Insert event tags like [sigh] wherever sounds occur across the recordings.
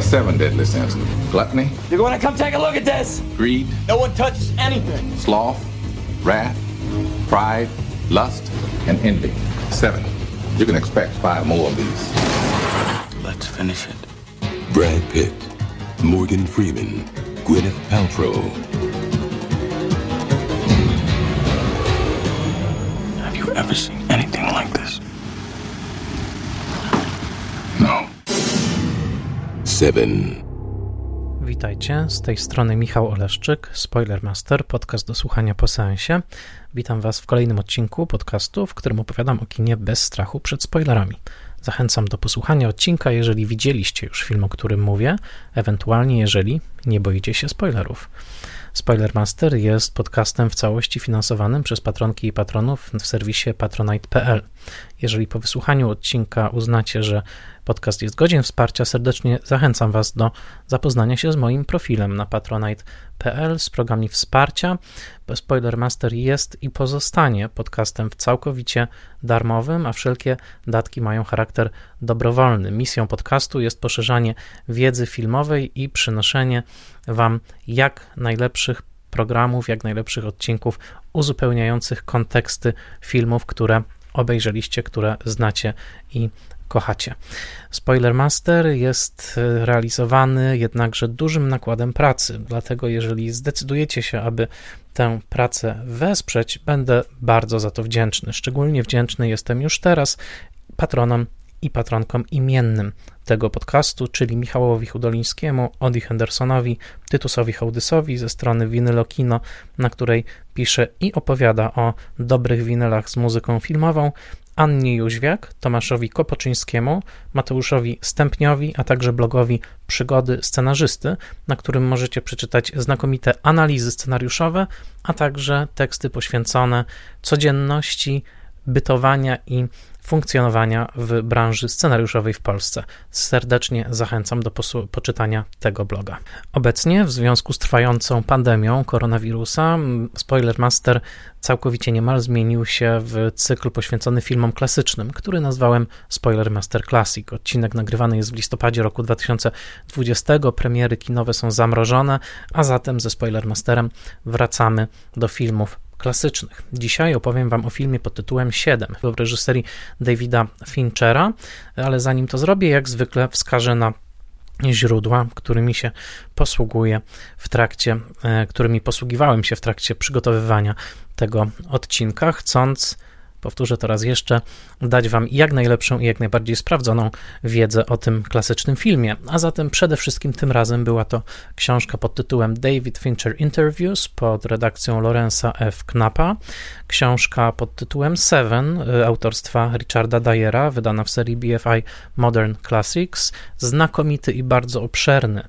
There seven deadly sins gluttony, You're going to come take a look at this. greed, No one touches anything. sloth, wrath, pride, lust, and envy. Seven. You can expect five more of these. Let's finish it. Brad Pitt, Morgan Freeman, Gwyneth Paltrow. 7. Witajcie, z tej strony Michał Oleszczyk, Spoilermaster, podcast do słuchania po seansie. Witam Was w kolejnym odcinku podcastu, w którym opowiadam o kinie bez strachu przed spoilerami. Zachęcam do posłuchania odcinka, jeżeli widzieliście już film, o którym mówię, ewentualnie jeżeli nie boicie się spoilerów. Spoilermaster jest podcastem w całości finansowanym przez patronki i patronów w serwisie patronite.pl. Jeżeli po wysłuchaniu odcinka uznacie, że podcast jest godzien wsparcia, serdecznie zachęcam Was do zapoznania się z moim profilem na patronite.pl z programami wsparcia. Spoilermaster jest i pozostanie podcastem całkowicie darmowym, a wszelkie datki mają charakter dobrowolny. Misją podcastu jest poszerzanie wiedzy filmowej i przynoszenie Wam jak najlepszych programów, jak najlepszych odcinków uzupełniających konteksty filmów, które obejrzeliście, które znacie i kochacie. Spoilermaster jest e, realizowany jednakże dużym nakładem pracy, dlatego jeżeli zdecydujecie się, aby tę pracę wesprzeć, będę bardzo za to wdzięczny. Szczególnie wdzięczny jestem już teraz patronom i patronkom imiennym tego podcastu, czyli Michałowi Hudolińskiemu, Odi Hendersonowi, Tytusowi Hołdysowi ze strony Winylokino, na której pisze i opowiada o dobrych winylach z muzyką filmową, Annie Jóźwiak, Tomaszowi Kopoczyńskiemu, Mateuszowi Stępniowi, a także blogowi Przygody Scenarzysty, na którym możecie przeczytać znakomite analizy scenariuszowe, a także teksty poświęcone codzienności, bytowania i funkcjonowania w branży scenariuszowej w Polsce. Serdecznie zachęcam do poczytania tego bloga. Obecnie, w związku z trwającą pandemią koronawirusa, Spoilermaster całkowicie niemal zmienił się w cykl poświęcony filmom klasycznym, który nazwałem Spoilermaster Classic. Odcinek nagrywany jest w listopadzie roku 2020, premiery kinowe są zamrożone, a zatem ze Spoilermasterem wracamy do filmów klasycznych. Dzisiaj opowiem Wam o filmie pod tytułem 7 w reżyserii Davida Finchera, ale zanim to zrobię, jak zwykle wskażę na źródła, którymi się posługuję w trakcie, którymi posługiwałem się w trakcie przygotowywania tego odcinka, chcąc powtórzę to raz jeszcze, dać Wam jak najlepszą i jak najbardziej sprawdzoną wiedzę o tym klasycznym filmie. A zatem przede wszystkim tym razem była to książka pod tytułem David Fincher Interviews pod redakcją Lorenza F. Knappa, książka pod tytułem Seven autorstwa Richarda Dyera, wydana w serii BFI Modern Classics, znakomity i bardzo obszerny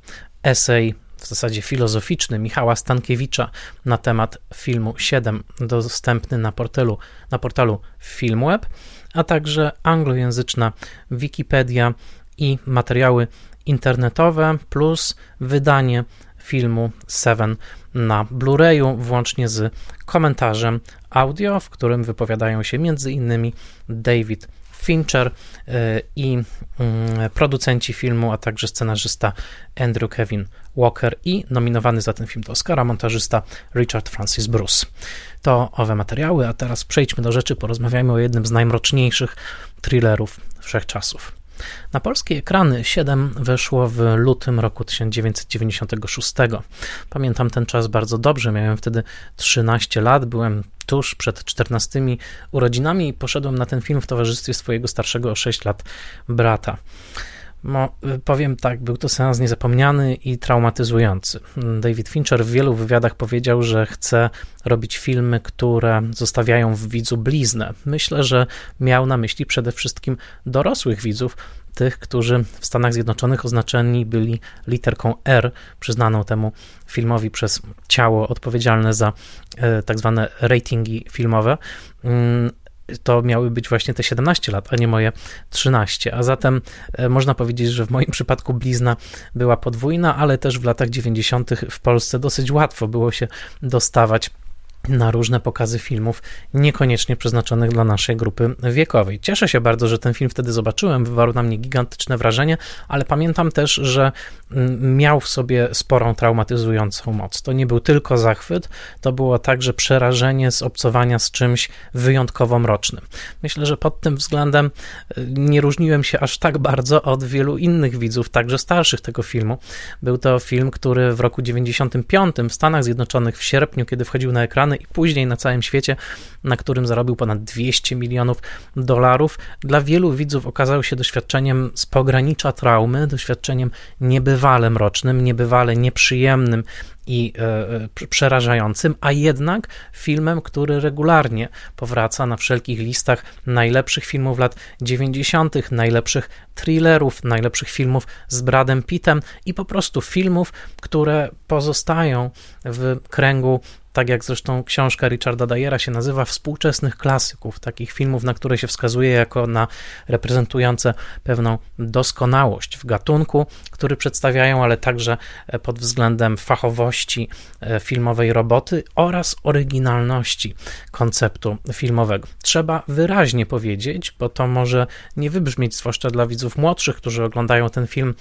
esej w zasadzie filozoficzny Michała Stankiewicza na temat filmu 7, dostępny na portalu, na portalu Filmweb, a także anglojęzyczna Wikipedia i materiały internetowe, plus wydanie filmu 7 na Blu-rayu, włącznie z komentarzem audio, w którym wypowiadają się m.in. David Fincher i producenci filmu, a także scenarzysta Andrew Kevin Walker i nominowany za ten film do Oscara montażysta Richard Francis Bruce. To owe materiały, a teraz przejdźmy do rzeczy, porozmawiajmy o jednym z najmroczniejszych thrillerów wszechczasów. Na polskie ekrany 7 weszło w lutym roku 1996. Pamiętam ten czas bardzo dobrze, miałem wtedy 13 lat, byłem tuż przed 14 urodzinami i poszedłem na ten film w towarzystwie swojego starszego o 6 lat brata. No, powiem tak, był to seans niezapomniany i traumatyzujący. David Fincher w wielu wywiadach powiedział, że chce robić filmy, które zostawiają w widzu bliznę. Myślę, że miał na myśli przede wszystkim dorosłych widzów, tych, którzy w Stanach Zjednoczonych oznaczeni byli literką R, przyznaną temu filmowi przez ciało odpowiedzialne za e, tak zwane ratingi filmowe. To miały być właśnie te 17 lat, a nie moje 13. A zatem e, można powiedzieć, że w moim przypadku blizna była podwójna, ale też w latach 90. w Polsce dosyć łatwo było się dostawać na różne pokazy filmów, niekoniecznie przeznaczonych dla naszej grupy wiekowej. Cieszę się bardzo, że ten film wtedy zobaczyłem, wywarł na mnie gigantyczne wrażenie, ale pamiętam też, że mm, miał w sobie sporą traumatyzującą moc. To nie był tylko zachwyt, to było także przerażenie z obcowania z czymś wyjątkowo mrocznym. Myślę, że pod tym względem y, nie różniłem się aż tak bardzo od wielu innych widzów, także starszych tego filmu. Był to film, który w roku 95 w Stanach Zjednoczonych w sierpniu, kiedy wchodził na ekrany i później na całym świecie, na którym zarobił ponad 200 milionów dolarów, dla wielu widzów okazał się doświadczeniem z pogranicza traumy, doświadczeniem niebywale mrocznym, niebywale nieprzyjemnym i e, e przerażającym, a jednak filmem, który regularnie powraca na wszelkich listach najlepszych filmów lat 90., najlepszych thrillerów, najlepszych filmów z Bradem Pittem i po prostu filmów, które pozostają w kręgu tak jak zresztą książka Richarda Dyera się nazywa, współczesnych klasyków, takich filmów, na które się wskazuje jako na reprezentujące pewną doskonałość w gatunku, który przedstawiają, ale także e, pod względem fachowości e, filmowej roboty oraz oryginalności konceptu filmowego. Trzeba wyraźnie powiedzieć, bo to może nie wybrzmieć, zwłaszcza dla widzów młodszych, którzy oglądają ten film,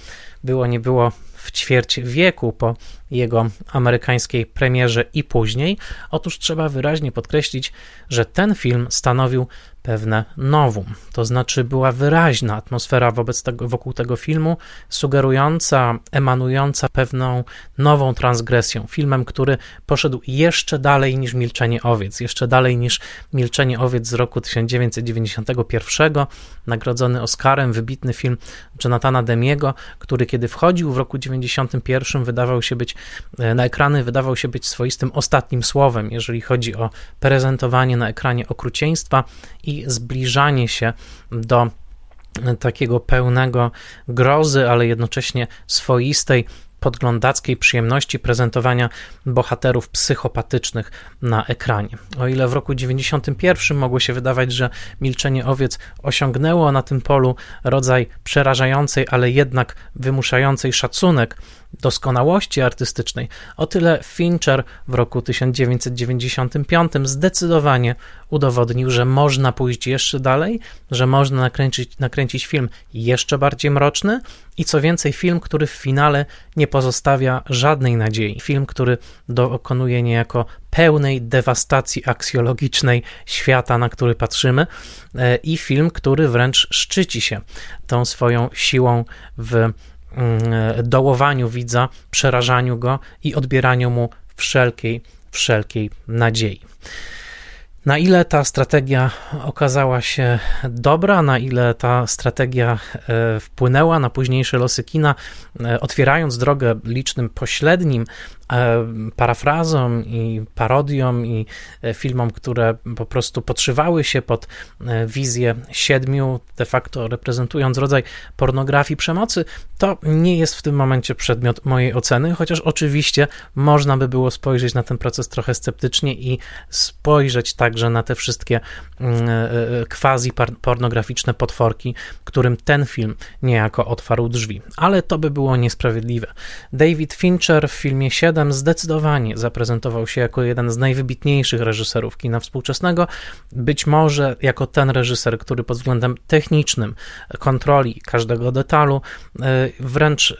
było nie było w ćwierć wieku po jego amerykańskiej premierze i później. Otóż trzeba wyraźnie podkreślić, że ten film stanowił pewne nowum. To znaczy była wyraźna atmosfera wobec tego, wokół tego filmu, sugerująca, emanująca pewną nową transgresją. Filmem, który poszedł jeszcze dalej niż Milczenie Owiec, jeszcze dalej niż Milczenie Owiec z roku 1991, nagrodzony Oscarem, wybitny film Jonathana Demiego, który kiedy wchodził w roku 1991 wydawał się być, e, na ekrany wydawał się być swoistym ostatnim słowem, jeżeli chodzi o prezentowanie na ekranie okrucieństwa i zbliżanie się do takiego pełnego grozy, ale jednocześnie swoistej podglądackiej przyjemności prezentowania bohaterów psychopatycznych na ekranie. O ile w roku 91 mogło się wydawać, że Milczenie Owiec osiągnęło na tym polu rodzaj przerażającej, ale jednak wymuszającej szacunek doskonałości artystycznej, o tyle Fincher w roku 1995 zdecydowanie udowodnił, że można pójść jeszcze dalej, że można nakręcić, nakręcić film jeszcze bardziej mroczny i co więcej, film, który w finale nie pozostawia żadnej nadziei. Film, który dokonuje niejako pełnej dewastacji aksjologicznej świata, na który patrzymy, e, i film, który wręcz szczyci się tą swoją siłą w dołowaniu widza, przerażaniu go i odbieraniu mu wszelkiej, wszelkiej nadziei. Na ile ta strategia okazała się dobra, na ile ta strategia e, wpłynęła na późniejsze losy kina, e, otwierając drogę licznym pośrednim E, parafrazom i parodiom i e, filmom, które po prostu podszywały się pod e, wizję siedmiu, de facto reprezentując rodzaj pornografii przemocy, to nie jest w tym momencie przedmiot mojej oceny, chociaż oczywiście można by było spojrzeć na ten proces trochę sceptycznie i spojrzeć także na te wszystkie mm, quasi pornograficzne potworki, którym ten film niejako otwarł drzwi. Ale to by było niesprawiedliwe. David Fincher w filmie 7 zdecydowanie zaprezentował się jako jeden z najwybitniejszych reżyserów kina współczesnego, być może jako ten reżyser, który pod względem technicznym, kontroli każdego detalu, e, wręcz e,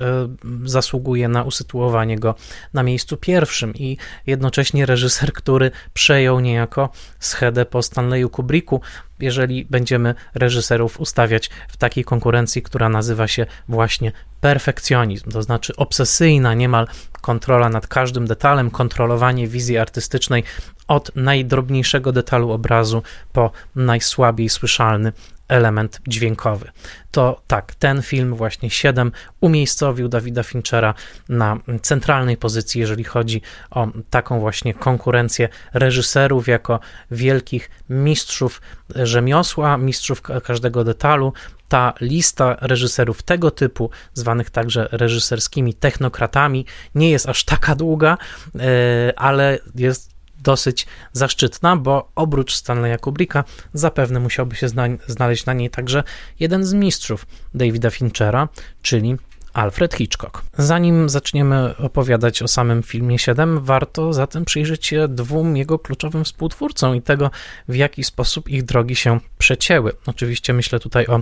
zasługuje na usytuowanie go na miejscu pierwszym i jednocześnie reżyser, który przejął niejako schedę po Stanleyu Kubricku, jeżeli będziemy reżyserów ustawiać w takiej konkurencji, która nazywa się właśnie perfekcjonizm, to znaczy obsesyjna niemal kontrola nad każdym detalem, kontrolowanie wizji artystycznej od najdrobniejszego detalu obrazu po najsłabiej słyszalny element dźwiękowy. To tak, ten film, właśnie 7, umiejscowił Dawida Finchera na centralnej pozycji, jeżeli chodzi o taką właśnie konkurencję reżyserów jako wielkich mistrzów rzemiosła, mistrzów każdego detalu. Ta lista reżyserów tego typu, zwanych także reżyserskimi technokratami, nie jest aż taka długa, e, ale jest dosyć zaszczytna, bo oprócz Stanleya Kubricka zapewne musiałby się znaleźć na niej także jeden z mistrzów Davida Finchera, czyli Alfred Hitchcock. Zanim zaczniemy opowiadać o samym filmie 7, warto zatem przyjrzeć się dwóm jego kluczowym współtwórcom i tego, w jaki sposób ich drogi się przecięły. Oczywiście myślę tutaj o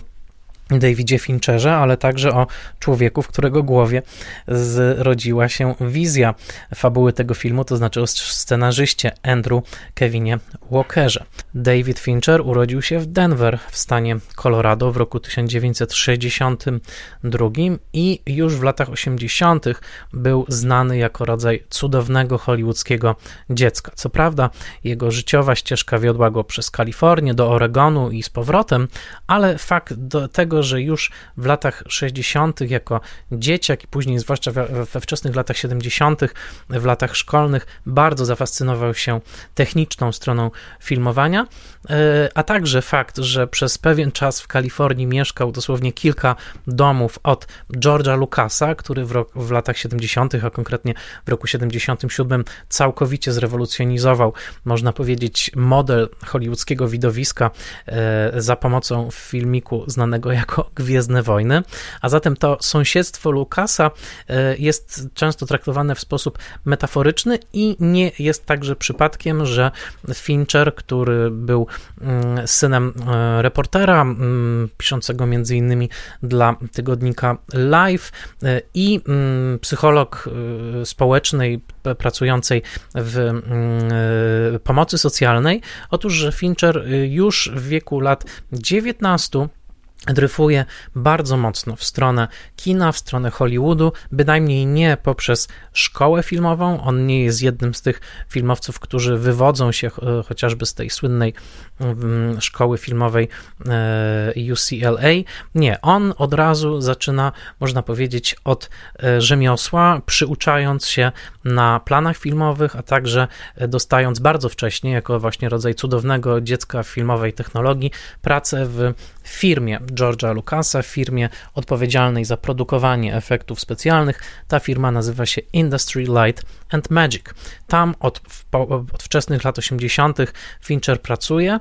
Davidzie Fincherze, ale także o człowieku, w którego głowie zrodziła się wizja fabuły tego filmu, to znaczy o scenarzyście Andrew Kevinie Walkerze. David Fincher urodził się w Denver w stanie Colorado w roku 1962 i już w latach 80. był znany jako rodzaj cudownego hollywoodzkiego dziecka. Co prawda, jego życiowa ścieżka wiodła go przez Kalifornię do Oregonu i z powrotem, ale fakt do tego, że już w latach 60., jako dzieciak i później, zwłaszcza we wczesnych latach 70., w latach szkolnych, bardzo zafascynował się techniczną stroną filmowania, e, a także fakt, że przez pewien czas w Kalifornii mieszkał dosłownie kilka domów od George'a Lucasa, który w, rok, w latach 70., a konkretnie w roku 77, całkowicie zrewolucjonizował, można powiedzieć, model hollywoodzkiego widowiska e, za pomocą filmiku znanego jako jako Gwiezdne Wojny, a zatem to sąsiedztwo Lukasa e, jest często traktowane w sposób metaforyczny i nie jest także przypadkiem, że Fincher, który był mm, synem e, reportera, mm, piszącego między innymi dla tygodnika Live e, i mm, psycholog społecznej pracującej w pomocy socjalnej. Otóż, że Fincher już w wieku lat 19 dryfuje bardzo mocno w stronę kina, w stronę Hollywoodu, bynajmniej nie poprzez szkołę filmową. On nie jest jednym z tych filmowców, którzy wywodzą się e, chociażby z tej słynnej szkoły filmowej e, UCLA. Nie, on od razu zaczyna, można powiedzieć, od e, rzemiosła, przyuczając się na planach filmowych, a także dostając bardzo wcześnie, jako właśnie rodzaj cudownego dziecka filmowej technologii, pracę w firmie George'a Lucasa, firmie odpowiedzialnej za produkowanie efektów specjalnych. Ta firma nazywa się Industry Light and Magic. Tam od, od wczesnych lat 80. Fincher pracuje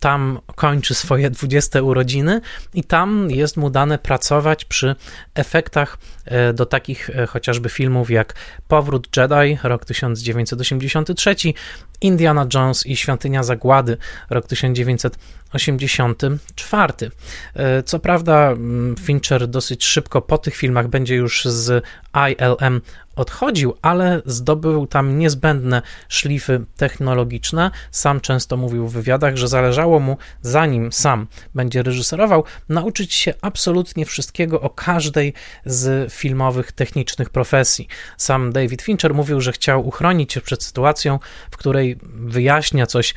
tam kończy swoje 20 urodziny i tam jest mu dane pracować przy efektach e, do takich e, chociażby filmów jak Powrót Jedi, rok 1983, Indiana Jones i Świątynia Zagłady, rok 1984. E, co prawda, mm, Fincher dosyć szybko po tych filmach będzie już z ILM odchodził, ale zdobył tam niezbędne szlify technologiczne. Sam często mówił w wywiadach, że zależało mu, zanim sam będzie reżyserował, nauczyć się absolutnie wszystkiego o każdej z filmowych, technicznych profesji. Sam David Fincher mówił, że chciał uchronić się przed sytuacją, w której wyjaśnia coś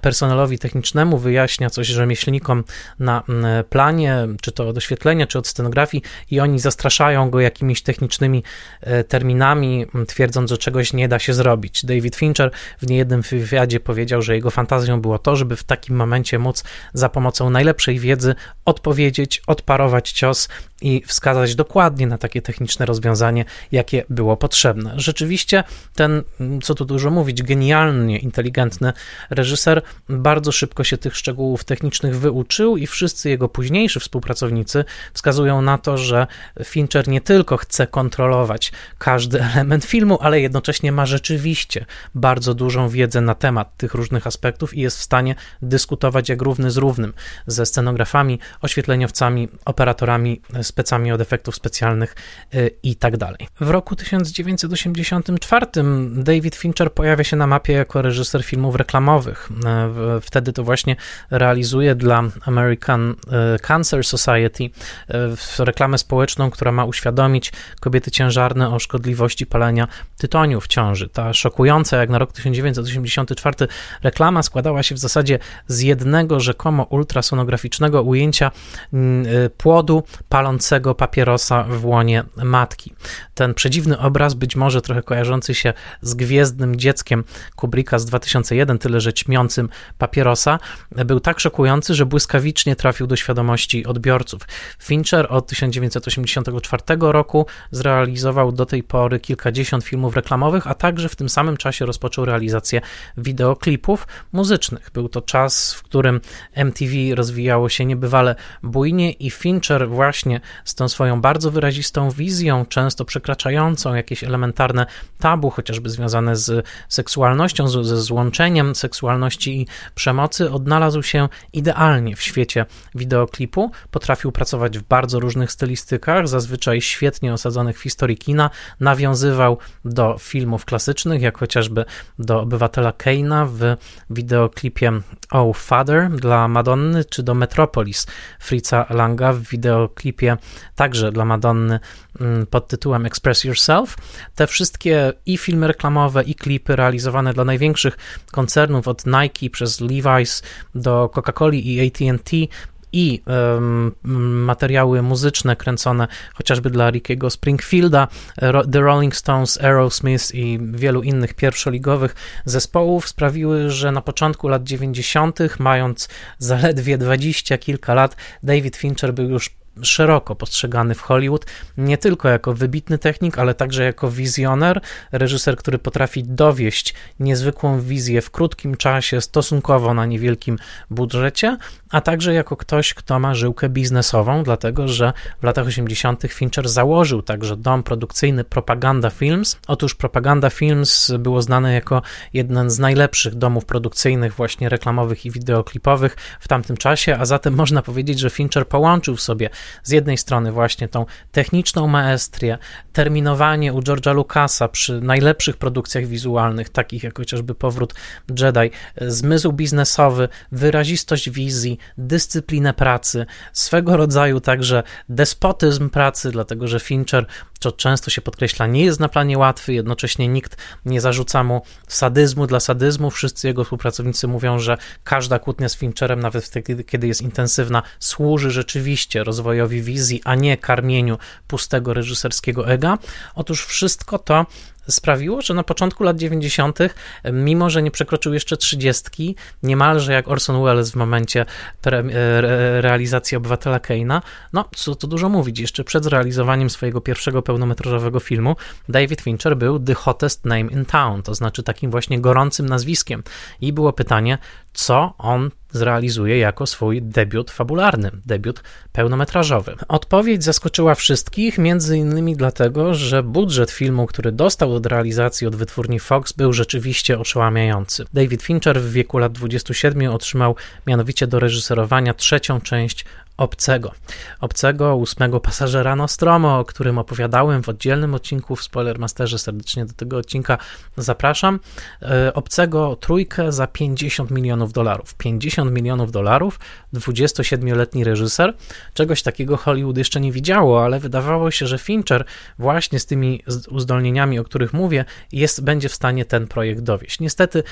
personelowi technicznemu, wyjaśnia coś rzemieślnikom na planie, czy to od oświetlenia, czy od scenografii, i oni zastraszają go jakimiś technicznymi e, terminami terminami, twierdząc, że czegoś nie da się zrobić. David Fincher w niejednym wywiadzie powiedział, że jego fantazją było to, żeby w takim momencie móc za pomocą najlepszej wiedzy odpowiedzieć, odparować cios i wskazać dokładnie na takie techniczne rozwiązanie, jakie było potrzebne. Rzeczywiście ten, co tu dużo mówić, genialnie inteligentny reżyser bardzo szybko się tych szczegółów technicznych wyuczył i wszyscy jego późniejsi współpracownicy wskazują na to, że Fincher nie tylko chce kontrolować każdy element filmu, ale jednocześnie ma rzeczywiście bardzo dużą wiedzę na temat tych różnych aspektów i jest w stanie dyskutować jak równy z równym ze scenografami, oświetleniowcami, operatorami specami od efektów specjalnych y, i tak dalej. W roku 1984 David Fincher pojawia się na mapie jako reżyser filmów reklamowych. Y, wtedy to właśnie realizuje dla American y, Cancer Society reklamę społeczną, która ma uświadomić kobiety ciężarne o szkodliwości palenia tytoniu w ciąży. Ta szokująca jak na rok 1984 reklama składała się w zasadzie z jednego rzekomo ultrasonograficznego ujęcia mm, płodu palącego palącego papierosa w łonie matki. Ten przedziwny obraz, być może trochę kojarzący się z gwiezdnym dzieckiem Kubricka z 2001, tyle że ćmiącym papierosa, był tak szokujący, że błyskawicznie trafił do świadomości odbiorców. Fincher od 1984 roku zrealizował do tej pory kilkadziesiąt filmów reklamowych, a także w tym samym czasie rozpoczął realizację wideoklipów muzycznych. Był to czas, w którym MTV rozwijało się niebywale bujnie i Fincher właśnie z tą swoją bardzo wyrazistą wizją, często przekraczającą jakieś elementarne tabu, chociażby związane z seksualnością, ze złączeniem seksualności i przemocy, odnalazł się idealnie w świecie wideoklipu. Potrafił pracować w bardzo różnych stylistykach, zazwyczaj świetnie osadzonych w historii kina, nawiązywał do filmów klasycznych, jak chociażby do Obywatela Keina w wideoklipie Oh Father dla Madonny, czy do Metropolis Fritza Langa w wideoklipie także dla Madonny mm, pod tytułem Express Yourself. Te wszystkie i filmy reklamowe, i klipy realizowane dla największych koncernów od Nike przez Levi's do Coca-Coli i AT&T i materiały muzyczne kręcone chociażby dla Rickiego Springfielda, The Rolling Stones, Aerosmith i wielu innych pierwszoligowych zespołów sprawiły, że na początku lat 90., mając zaledwie dwadzieścia kilka lat, David Fincher był już szeroko postrzegany w Hollywood, nie tylko jako wybitny technik, ale także jako wizjoner, reżyser, który potrafi dowieść niezwykłą wizję w krótkim czasie, stosunkowo na niewielkim budżecie, a także jako ktoś, kto ma żyłkę biznesową, dlatego że w latach 80. Fincher założył także dom produkcyjny Propaganda Films. Otóż Propaganda Films było znane jako jeden z najlepszych domów produkcyjnych, właśnie reklamowych i wideoklipowych w tamtym czasie, a zatem można powiedzieć, że Fincher połączył w sobie z jednej strony właśnie tą techniczną maestrię, terminowanie u George'a Lucasa przy najlepszych produkcjach wizualnych, takich jak chociażby Powrót Jedi, zmysł biznesowy, wyrazistość wizji, dyscyplinę pracy, swego rodzaju także despotyzm pracy, dlatego że Fincher co często się podkreśla, nie jest na planie łatwy, jednocześnie nikt nie zarzuca mu sadyzmu dla sadyzmu. Wszyscy jego współpracownicy mówią, że każda kłótnia z Fincherem, nawet wtedy, kiedy jest intensywna, służy rzeczywiście rozwojowi wizji, a nie karmieniu pustego reżyserskiego ega. Otóż wszystko to sprawiło, że na początku lat 90., mimo że nie przekroczył jeszcze 30, niemalże jak Orson Welles w momencie realizacji Obywatela Keina, no co tu dużo mówić, jeszcze przed zrealizowaniem swojego pierwszego pełnometrażowego filmu, David Fincher był the hottest name in town, to znaczy takim właśnie gorącym nazwiskiem. I było pytanie, co on zrealizuje jako swój debiut fabularny, debiut pełnometrażowy. Odpowiedź zaskoczyła wszystkich, między innymi dlatego, że budżet filmu, który dostał od realizacji od wytwórni Fox, był rzeczywiście oszałamiający. David Fincher w wieku lat 27 otrzymał mianowicie do reżyserowania trzecią część Obcego. Obcego, ósmego pasażera Nostromo, o którym opowiadałem w oddzielnym odcinku w Spoilermasterze. Serdecznie do tego odcinka zapraszam. E, Obcego trójkę za 50 milionów dolarów. 50 milionów dolarów, 27-letni reżyser. Czegoś takiego Hollywood jeszcze nie widziało, ale wydawało się, że Fincher właśnie z tymi uzdolnieniami, o których mówię, jest, będzie w stanie ten projekt dowieść. Niestety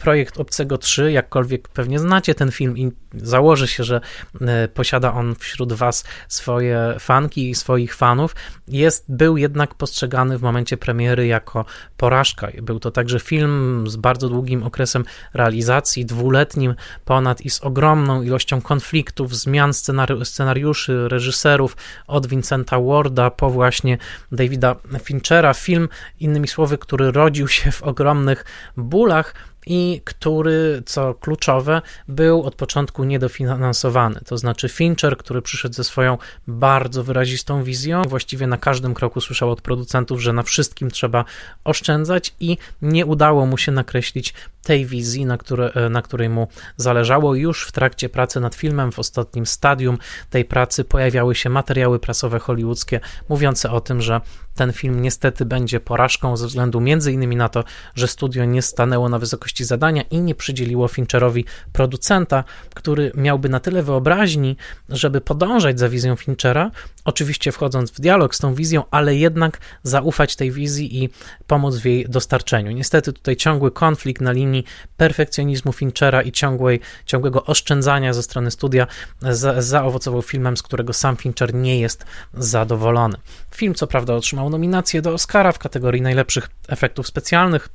projekt Obcego 3, jakkolwiek pewnie znacie ten film i założę się, że e, on wśród Was swoje fanki i swoich fanów, jest, był jednak postrzegany w momencie premiery jako porażka. Był to także film z bardzo długim okresem realizacji, dwuletnim ponad i z ogromną ilością konfliktów, zmian scenari scenariuszy, reżyserów, od Vincenta Warda po właśnie Davida Finchera. Film, innymi słowy, który rodził się w ogromnych bólach, i który, co kluczowe, był od początku niedofinansowany. To znaczy Fincher, który przyszedł ze swoją bardzo wyrazistą wizją, właściwie na każdym kroku słyszał od producentów, że na wszystkim trzeba oszczędzać i nie udało mu się nakreślić tej wizji, na, które, na której mu zależało. Już w trakcie pracy nad filmem, w ostatnim stadium tej pracy, pojawiały się materiały prasowe hollywoodzkie mówiące o tym, że ten film niestety będzie porażką ze względu między innymi na to, że studio nie stanęło na wysokości zadania i nie przydzieliło Fincherowi producenta, który miałby na tyle wyobraźni, żeby podążać za wizją Finchera, oczywiście wchodząc w dialog z tą wizją, ale jednak zaufać tej wizji i pomóc w jej dostarczeniu. Niestety tutaj ciągły konflikt na linii perfekcjonizmu Finchera i ciągłej, ciągłego oszczędzania ze strony studia za, zaowocował filmem, z którego sam Fincher nie jest zadowolony. Film co prawda otrzymał nominację do Oscara w kategorii najlepszych efektów specjalnych,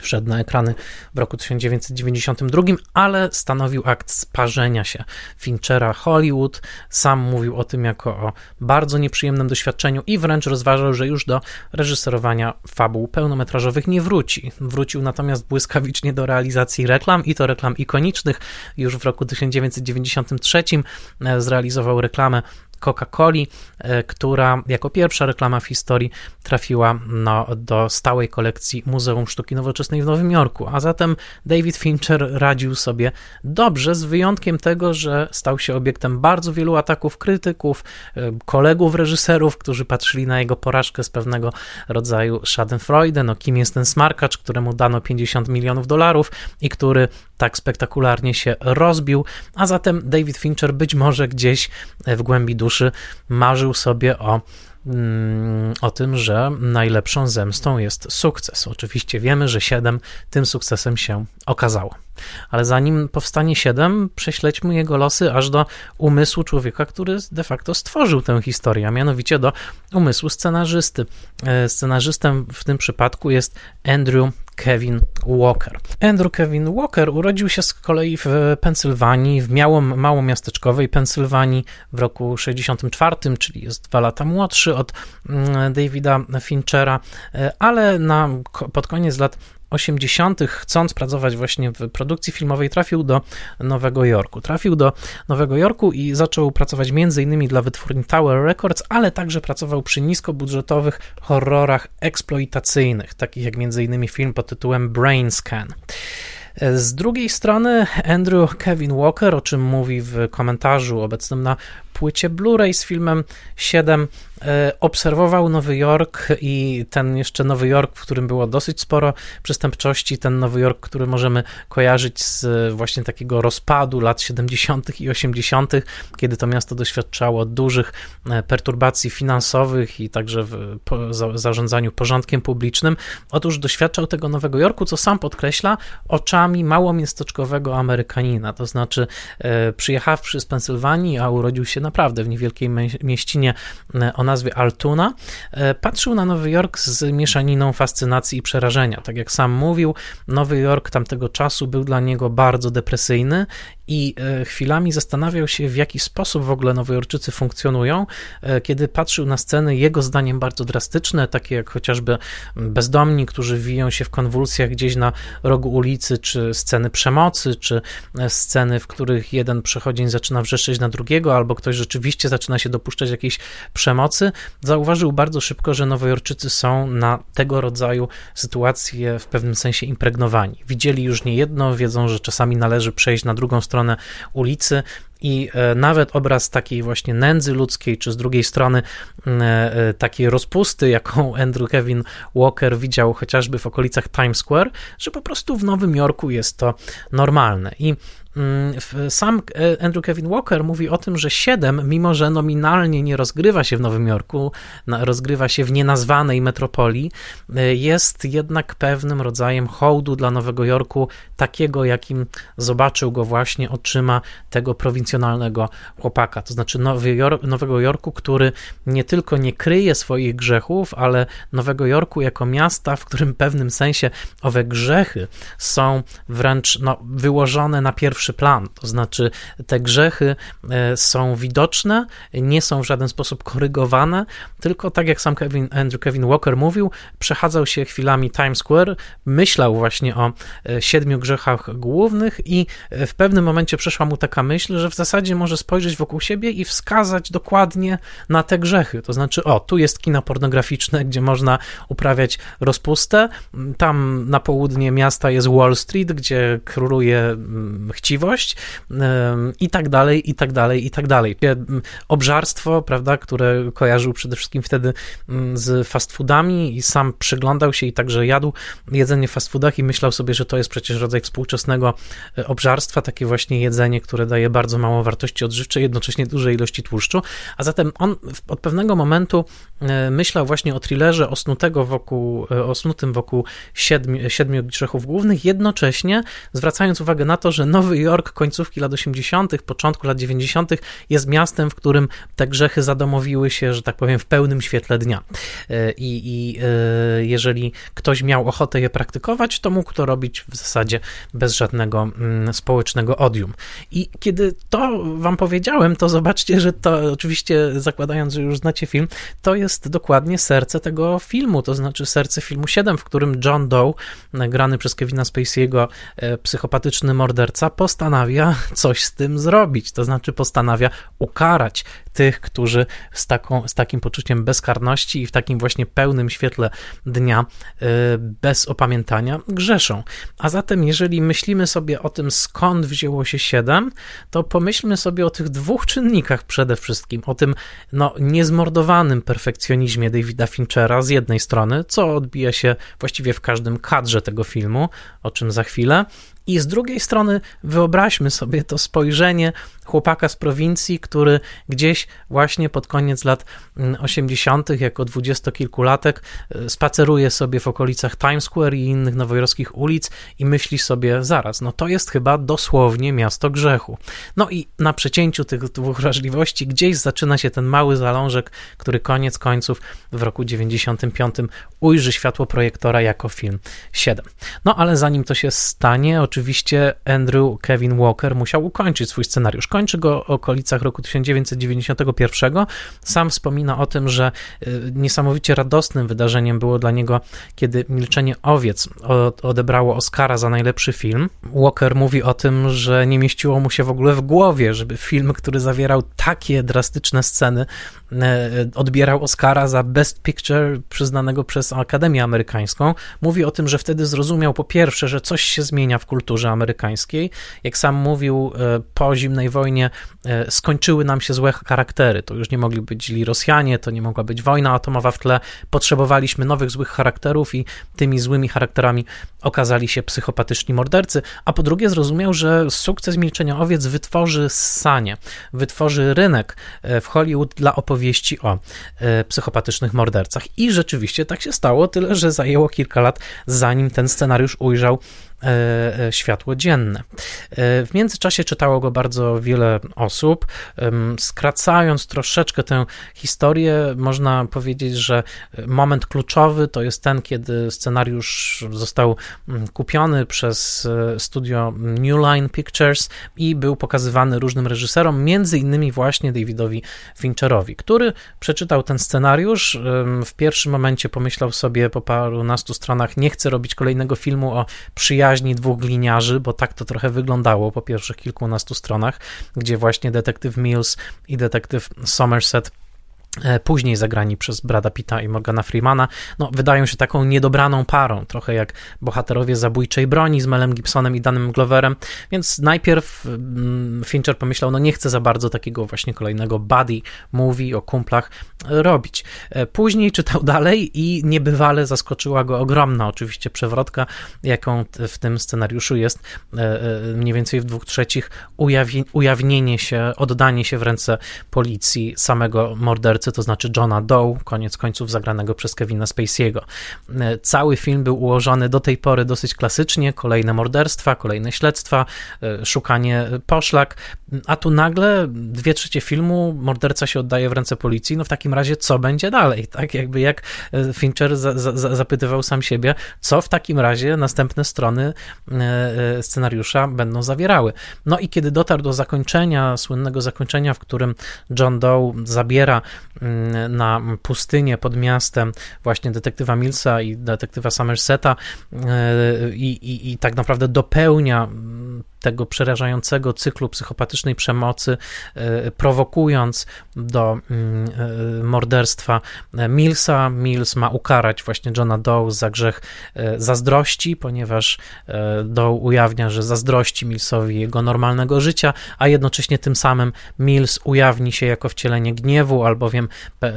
wszedł na ekrany w roku 1992, ale stanowił akt sparzenia się Finchera Hollywood. Sam mówił o tym jako o bardzo nieprzyjemnym doświadczeniu i wręcz rozważał, że już do reżyserowania fabuł pełnometrażowych nie wróci. Wrócił natomiast błyskawicznie do realizacji reklam i to reklam ikonicznych. Już w roku 1993 e, zrealizował reklamę Coca-Coli, która jako pierwsza reklama w historii trafiła no, do stałej kolekcji Muzeum Sztuki Nowoczesnej w Nowym Jorku. A zatem David Fincher radził sobie dobrze, z wyjątkiem tego, że stał się obiektem bardzo wielu ataków krytyków, kolegów reżyserów, którzy patrzyli na jego porażkę z pewnego rodzaju schadenfreude, no kim jest ten smarkacz, któremu dano 50 milionów dolarów i który tak spektakularnie się rozbił, a zatem David Fincher być może gdzieś w głębi duszy marzył sobie o mm, o tym, że najlepszą zemstą jest sukces. Oczywiście wiemy, że 7 tym sukcesem się okazało. Ale zanim powstanie 7, prześledźmy jego losy aż do umysłu człowieka, który de facto stworzył tę historię, a mianowicie do umysłu scenarzysty. E, scenarzystem w tym przypadku jest Andrew Kevin Walker. Andrew Kevin Walker urodził się z kolei w Pensylwanii, w małą, mało miasteczkowej Pensylwanii w roku 64, czyli jest dwa lata młodszy od mm, Davida Finchera, e, ale na, pod koniec lat 80., chcąc pracować właśnie w produkcji filmowej, trafił do Nowego Jorku. Trafił do Nowego Jorku i zaczął pracować m.in. dla wytwórni Tower Records, ale także pracował przy niskobudżetowych horrorach eksploitacyjnych, takich jak m.in. film pod tytułem Brain Scan. Z drugiej strony Andrew Kevin Walker, o czym mówi w komentarzu obecnym na płycie Blu-ray z filmem 7 e, obserwował Nowy Jork i ten jeszcze Nowy Jork, w którym było dosyć sporo przestępczości, ten Nowy Jork, który możemy kojarzyć z właśnie takiego rozpadu lat 70. i 80., kiedy to miasto doświadczało dużych e, perturbacji finansowych i także w zarządzaniu porządkiem publicznym. Otóż doświadczał tego Nowego Jorku, co sam podkreśla, oczami małomiasteczkowego Amerykanina, to znaczy e, przyjechawszy z Pensylwanii, a urodził się na naprawdę w niewielkiej mieścinie e, o nazwie Altuna, e, patrzył na Nowy Jork z mieszaniną fascynacji i przerażenia. Tak jak sam mówił, Nowy Jork tamtego czasu był dla niego bardzo depresyjny i e, chwilami zastanawiał się, w jaki sposób w ogóle nowojorczycy funkcjonują, kiedy patrzył na sceny jego zdaniem bardzo drastyczne, takie jak chociażby bezdomni, którzy wiją się w konwulsjach gdzieś na rogu ulicy, czy sceny przemocy, czy sceny, w których jeden przechodzień zaczyna wrzeszczeć na drugiego, albo ktoś rzeczywiście zaczyna się dopuszczać jakiejś przemocy, zauważył bardzo szybko, że Nowojorczycy są na tego rodzaju sytuacje w pewnym sensie impregnowani. Widzieli już nie jedno, wiedzą, że czasami należy przejść na drugą stronę ulicy, i e, nawet obraz takiej właśnie nędzy ludzkiej, czy z drugiej strony e, e, takiej rozpusty, jaką [laughs] Andrew Kevin Walker widział chociażby w okolicach Times Square, że po prostu w Nowym Jorku jest to normalne. I sam e, Andrew Kevin Walker mówi o tym, że 7, mimo że nominalnie nie rozgrywa się w Nowym Jorku, rozgrywa się w nienazwanej metropolii, e, jest jednak pewnym rodzajem hołdu dla Nowego Jorku, takiego jakim zobaczył go właśnie oczyma tego prowincjonalnego chłopaka. To znaczy Nowy Jork, Nowego Jorku, który nie tylko nie kryje swoich grzechów, ale Nowego Jorku jako miasta, w którym w pewnym sensie owe grzechy są wręcz no, wyłożone na pierwszy plan, to znaczy te grzechy e, są widoczne, nie są w żaden sposób korygowane, tylko tak jak sam Kevin, Andrew Kevin Walker mówił, przechadzał się chwilami Times Square, myślał właśnie o e, siedmiu grzechach głównych i e, w pewnym momencie przeszła mu taka myśl, że w zasadzie może spojrzeć wokół siebie i wskazać dokładnie na te grzechy, to znaczy o, tu jest kino pornograficzne, [laughs] gdzie można uprawiać rozpustę, tam na południe miasta jest Wall Street, gdzie króluje chciwość, chciwość i tak dalej, i tak dalej, i tak dalej. Obżarstwo, prawda, które kojarzył przede wszystkim wtedy z fast foodami i sam przyglądał się i także jadł jedzenie w fast foodach i myślał sobie, że to jest przecież rodzaj współczesnego e, obżarstwa, takie właśnie jedzenie, które daje bardzo mało wartości odżywczej, jednocześnie dużej ilości tłuszczu, a zatem on od pewnego momentu e, myślał właśnie o thrillerze osnutego wokół, e, osnutym wokół siedmiu, siedmiu grzechów głównych, jednocześnie zwracając uwagę na to, że Nowy Jork końcówki lat 80., początku lat 90. jest miastem, w którym te grzechy zadomowiły się, że tak powiem, w pełnym świetle dnia. E, I, i e, jeżeli ktoś miał ochotę je praktykować, to mógł to robić w zasadzie bez żadnego mm, społecznego odium. I kiedy to wam powiedziałem, to zobaczcie, że to oczywiście zakładając, że już znacie film, to jest dokładnie serce tego filmu, to znaczy serce filmu 7, w którym John Doe, grany przez Kevina Spacey'ego e, psychopatyczny morderca, postanawia coś z tym zrobić, to znaczy postanawia ukarać tych, którzy z, taką, z takim poczuciem bezkarności i w takim właśnie pełnym świetle dnia, y, bez opamiętania, grzeszą. A zatem, jeżeli myślimy sobie o tym, skąd wzięło się 7, to pomyślmy sobie o tych dwóch czynnikach przede wszystkim. O tym no, niezmordowanym perfekcjonizmie Davida Finchera z jednej strony, co odbija się właściwie w każdym kadrze tego filmu, o czym za chwilę, i z drugiej strony wyobraźmy sobie to spojrzenie chłopaka z prowincji, który gdzieś właśnie pod koniec lat 80., mm, jako dwudziestokilkulatek, e, spaceruje sobie w okolicach Times Square i innych nowojorskich ulic i myśli sobie zaraz, no to jest chyba dosłownie miasto grzechu. No i na przecięciu tych dwóch wrażliwości gdzieś zaczyna się ten mały zalążek, który koniec końców w roku 95 ujrzy światło projektora jako film 7. No ale zanim to się stanie, oczywiście Andrew Kevin Walker musiał ukończyć swój scenariusz. Kończy go w okolicach roku 1991. Sam wspomina o tym, że y, niesamowicie radosnym wydarzeniem było dla niego, kiedy Milczenie Owiec odebrało Oscara za najlepszy film. Walker mówi o tym, że nie mieściło mu się w ogóle w głowie, żeby film, który zawierał takie drastyczne sceny, y, odbierał Oscara za Best Picture przyznanego przez Akademię Amerykańską. Mówi o tym, że wtedy zrozumiał po pierwsze, że coś się zmienia w kulturze amerykańskiej. Jak sam mówił, y, po zimnej wojnie e, skończyły nam się złe charaktery. To już nie mogli być źli Rosjanie, to nie mogła być wojna atomowa w tle. Potrzebowaliśmy nowych złych charakterów i tymi złymi charakterami okazali się psychopatyczni mordercy. A po drugie zrozumiał, że sukces Milczenia Owiec wytworzy sanie, wytworzy rynek e, w Hollywood dla opowieści o e, psychopatycznych mordercach. I rzeczywiście tak się stało, tyle że zajęło kilka lat, zanim ten scenariusz ujrzał światło dzienne. E, w międzyczasie czytało go bardzo wiele osób. Skracając troszeczkę tę historię, można powiedzieć, że moment kluczowy to jest ten, kiedy scenariusz został mm, kupiony przez studio New Line Pictures i był pokazywany różnym reżyserom, między innymi właśnie Davidowi Fincherowi, który przeczytał ten scenariusz. W pierwszym momencie pomyślał sobie po parunastu stronach, nie chcę robić kolejnego filmu o przyjaźni przyjaźni dwóch gliniarzy, bo tak to trochę wyglądało po pierwszych kilkunastu stronach, gdzie właśnie detektyw Mills i detektyw Somerset później zagrani przez Brada Pitta i Morgana Freemana, no, wydają się taką niedobraną parą, trochę jak bohaterowie zabójczej broni z Melem Gibsonem i Danym Gloverem, więc najpierw mm, Fincher pomyślał, no nie chcę za bardzo takiego właśnie kolejnego buddy movie o kumplach robić. E, później czytał dalej i niebywale zaskoczyła go ogromna oczywiście przewrotka, jaką w tym scenariuszu jest e, mniej więcej w dwóch trzecich ujawnienie się, oddanie się w ręce policji samego mordercy mordercy, to znaczy Johna Doe, koniec końców zagranego przez Kevina Spacey'ego. E, cały film był ułożony do tej pory dosyć klasycznie, kolejne morderstwa, kolejne śledztwa, e, szukanie poszlak, a tu nagle dwie trzecie filmu morderca się oddaje w ręce policji, no w takim razie co będzie dalej, tak? Jakby jak e, Fincher za, za, zapytywał sam siebie, co w takim razie następne strony scenariusza będą zawierały. No i kiedy dotarł do zakończenia, słynnego zakończenia, w którym John Doe zabiera na pustynię pod miastem właśnie detektywa Millsa i detektywa Somerseta e, i, i, i tak naprawdę dopełnia tego przerażającego cyklu psychopatycznej przemocy, e, prowokując do mm, e, morderstwa Millsa. Mills ma ukarać właśnie Johna Doe za grzech zazdrości, ponieważ Doe ujawnia, że zazdrości Millsowi jego normalnego życia, a jednocześnie tym samym Mills ujawni się jako wcielenie gniewu, albowiem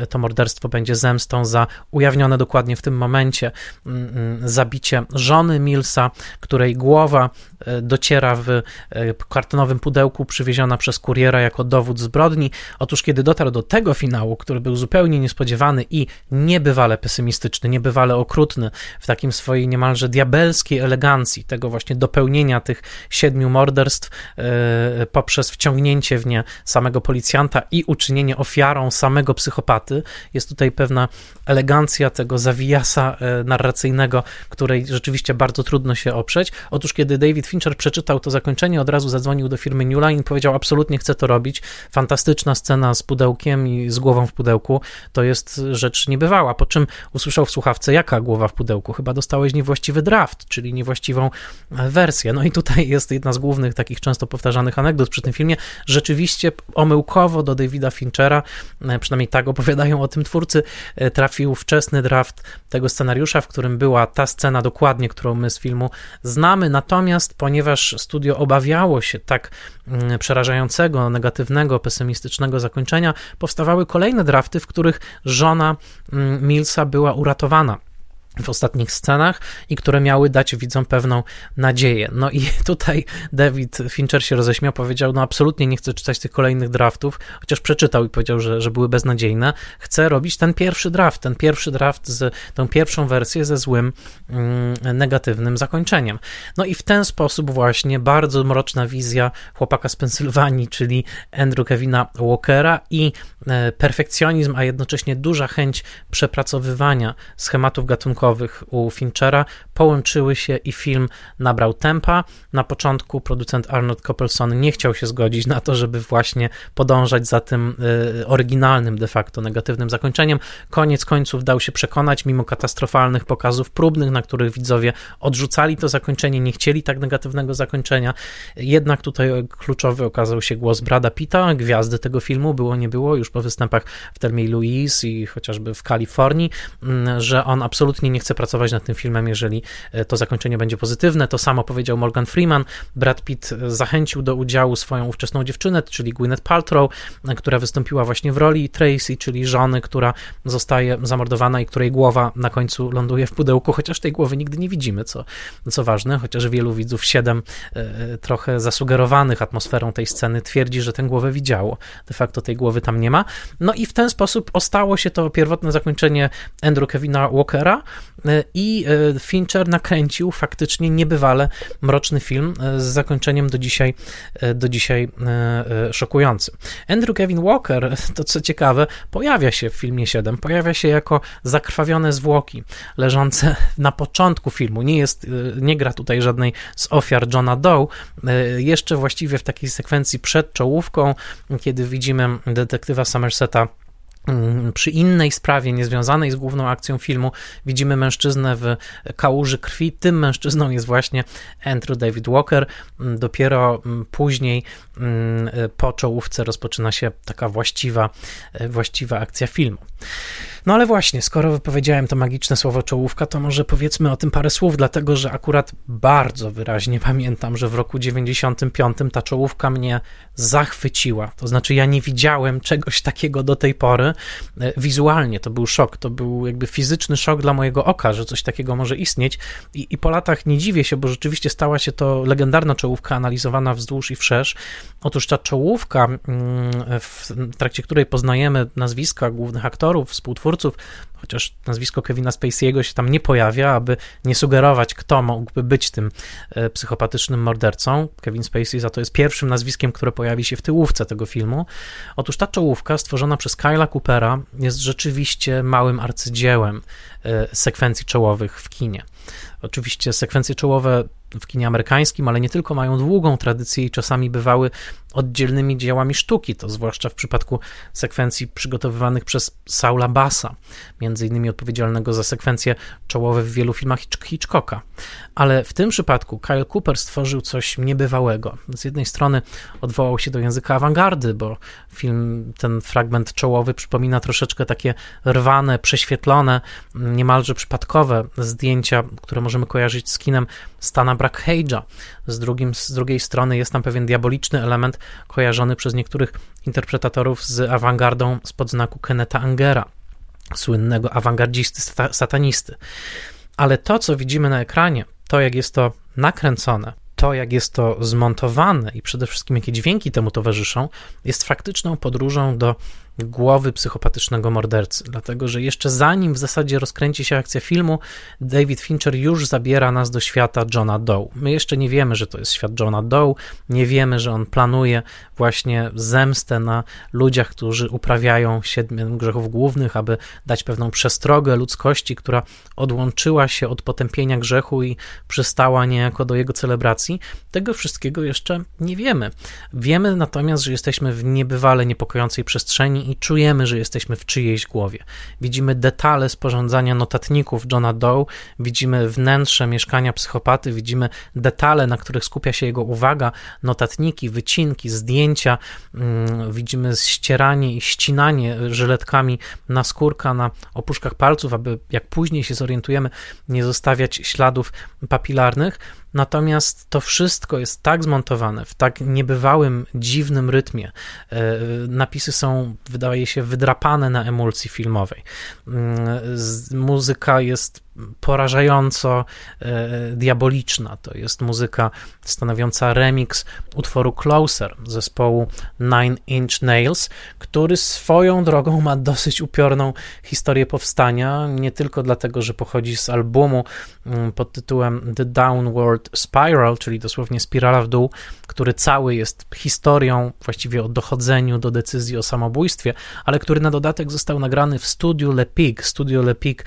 to morderstwo będzie zemstą za ujawnione dokładnie w tym momencie mm, mm, zabicie żony Millsa, której głowa e, dociera w e, kartonowym pudełku przywieziona przez kuriera jako dowód zbrodni. Otóż kiedy dotarł do tego finału, który był zupełnie niespodziewany i niebywale pesymistyczny, niebywale okrutny, w takim swojej niemalże diabelskiej elegancji, tego właśnie dopełnienia tych siedmiu morderstw e, poprzez wciągnięcie w nie samego policjanta i uczynienie ofiarą samego psychopaty. Jest tutaj pewna elegancja tego zawijasa e, narracyjnego, której rzeczywiście bardzo trudno się oprzeć. Otóż, kiedy David Fincher przeczytał to zakończenie, od razu zadzwonił do firmy New Line i powiedział, absolutnie chcę to robić. Fantastyczna scena z pudełkiem i z głową w pudełku, to jest rzecz niebywała. Po czym usłyszał w słuchawce, jaka głowa w pudełku? Chyba dostałeś niewłaściwy draft, czyli niewłaściwą wersję. No i tutaj jest jedna z głównych takich często powtarzanych anegdot przy tym filmie. Rzeczywiście omyłkowo do Davida Finchera, e, przynajmniej tak opowiadają o tym twórcy, e, trafił wczesny draft tego scenariusza, w którym była ta scena dokładnie, którą my z filmu znamy. Natomiast ponieważ studio obawiało się tak mm, przerażającego, negatywnego, pesymistycznego zakończenia, powstawały kolejne drafty, w których żona mm, Millsa była uratowana w ostatnich scenach i które miały dać widzom pewną nadzieję. No i [laughs] tutaj David Fincher się roześmiał, powiedział, no absolutnie nie chcę czytać tych kolejnych draftów, chociaż przeczytał i powiedział, że, że były beznadziejne. Chcę robić ten pierwszy draft, ten pierwszy draft z tą pierwszą wersję ze złym, mm, negatywnym zakończeniem. No i w ten sposób właśnie bardzo mroczna wizja chłopaka z Pensylwanii, czyli Andrew Kevina Walkera i e, perfekcjonizm, a jednocześnie duża chęć przepracowywania schematów gatunkowych u Finchera połączyły się i film nabrał tempa. Na początku producent Arnold Coppelson nie chciał się zgodzić na to, żeby właśnie podążać za tym y, oryginalnym de facto negatywnym zakończeniem. Koniec końców dał się przekonać, mimo katastrofalnych pokazów próbnych, na których widzowie odrzucali to zakończenie, nie chcieli tak negatywnego zakończenia. Jednak tutaj kluczowy okazał się głos Brada Pitta, gwiazdy tego filmu, było nie było, już po występach w Telmie Louise i chociażby w Kalifornii, mm, że on absolutnie nie chce pracować nad tym filmem, jeżeli e, to zakończenie będzie pozytywne. To samo powiedział Morgan Freeman. Brad Pitt e, zachęcił do udziału swoją ówczesną dziewczynę, czyli Gwyneth Paltrow, e, która wystąpiła właśnie w roli Tracy, czyli żony, która zostaje zamordowana i której głowa na końcu ląduje w pudełku, chociaż tej głowy nigdy nie widzimy, co, co ważne, chociaż wielu widzów, siedem trochę zasugerowanych atmosferą tej sceny, twierdzi, że tę głowę widziało. De facto tej głowy tam nie ma. No i w ten sposób ostało się to pierwotne zakończenie Andrew Kevina Walkera, i e, Fincher nakręcił faktycznie niebywale mroczny film e, z zakończeniem do dzisiaj, do dzisiaj szokującym. Andrew Kevin Walker, [laughs] to co ciekawe, pojawia się w filmie 7, pojawia się jako zakrwawione zwłoki leżące na początku filmu. Nie jest, nie gra tutaj żadnej z ofiar Johna Doe. Jeszcze właściwie w takiej sekwencji przed czołówką, kiedy widzimy detektywa Somerseta przy innej sprawie, niezwiązanej z główną akcją filmu, widzimy mężczyznę w kałuży krwi. Tym mężczyzną jest właśnie Andrew David Walker. Mm, dopiero mm, później, po czołówce, rozpoczyna się taka właściwa, e, właściwa akcja filmu. No ale właśnie, skoro wypowiedziałem to magiczne słowo czołówka, to może powiedzmy o tym parę słów, dlatego że akurat bardzo wyraźnie [laughs] pamiętam, że w roku 95 ta czołówka mnie zachwyciła. To znaczy, ja nie widziałem czegoś takiego do tej pory. E, wizualnie to był szok, to był jakby fizyczny szok dla mojego oka, że coś takiego może istnieć. I, i po latach nie dziwię się, bo rzeczywiście stała się to legendarna czołówka analizowana wzdłuż i wszerz. Otóż ta czołówka, mm, w trakcie której poznajemy nazwiska głównych aktorów, współtwórców, chociaż nazwisko Kevina Spacey'ego się tam nie pojawia, aby nie sugerować, kto mógłby być tym e, psychopatycznym mordercą. Kevin Spacey za to jest pierwszym nazwiskiem, które pojawi się w tyłówce tego filmu. Otóż ta czołówka stworzona przez Kyla Coopera jest rzeczywiście małym arcydziełem e, sekwencji czołowych w kinie. Oczywiście sekwencje czołowe w kinie amerykańskim, ale nie tylko mają długą tradycję i czasami bywały oddzielnymi dziełami sztuki, to zwłaszcza w przypadku sekwencji przygotowywanych przez Saula Bassa, między innymi odpowiedzialnego za sekwencje czołowe w wielu filmach Hitchcocka. Ale w tym przypadku Kyle Cooper stworzył coś niebywałego. Z jednej strony odwołał się do języka awangardy, bo film, ten fragment czołowy przypomina troszeczkę takie rwane, prześwietlone, niemalże przypadkowe zdjęcia, które możemy kojarzyć z kinem Stana Brackhage'a. Z, drugim, z drugiej strony jest tam pewien diaboliczny element kojarzony przez niektórych interpretatorów z awangardą spod znaku Kenneta Angera, słynnego awangardzisty, satanisty. Ale to, co widzimy na ekranie, to jak jest to nakręcone, to jak jest to zmontowane i przede wszystkim jakie dźwięki temu towarzyszą, jest faktyczną podróżą do głowy psychopatycznego mordercy, dlatego że jeszcze zanim w zasadzie rozkręci się akcja filmu, David Fincher już zabiera nas do świata Johna Doe. My jeszcze nie wiemy, że to jest świat Johna Doe, nie wiemy, że on planuje właśnie zemstę na ludziach, którzy uprawiają siedmiu grzechów głównych, aby dać pewną przestrogę ludzkości, która odłączyła się od potępienia grzechu i przystała niejako do jego celebracji. Tego wszystkiego jeszcze nie wiemy. Wiemy natomiast, że jesteśmy w niebywale niepokojącej przestrzeni czujemy, że jesteśmy w czyjejś głowie. Widzimy detale sporządzania notatników Johna Doe, widzimy wnętrze mieszkania psychopaty, widzimy detale, na których skupia się jego uwaga, notatniki, wycinki, zdjęcia, mm, widzimy ścieranie i ścinanie żyletkami na skórka, na opuszkach palców, aby jak później się zorientujemy, nie zostawiać śladów papilarnych. Natomiast to wszystko jest tak zmontowane w tak niebywałym, dziwnym rytmie. E, napisy są, wydaje się, wydrapane na emulsji filmowej. Mm, muzyka jest porażająco e, diaboliczna. To jest muzyka stanowiąca remix utworu Closer zespołu Nine Inch Nails, który swoją drogą ma dosyć upiorną historię powstania, nie tylko dlatego, że pochodzi z albumu mm, pod tytułem The Downward Spiral, czyli dosłownie spirala w dół, który cały jest historią właściwie o dochodzeniu do decyzji o samobójstwie, ale który na dodatek został nagrany w studiu Le Pig. Studio Le Pig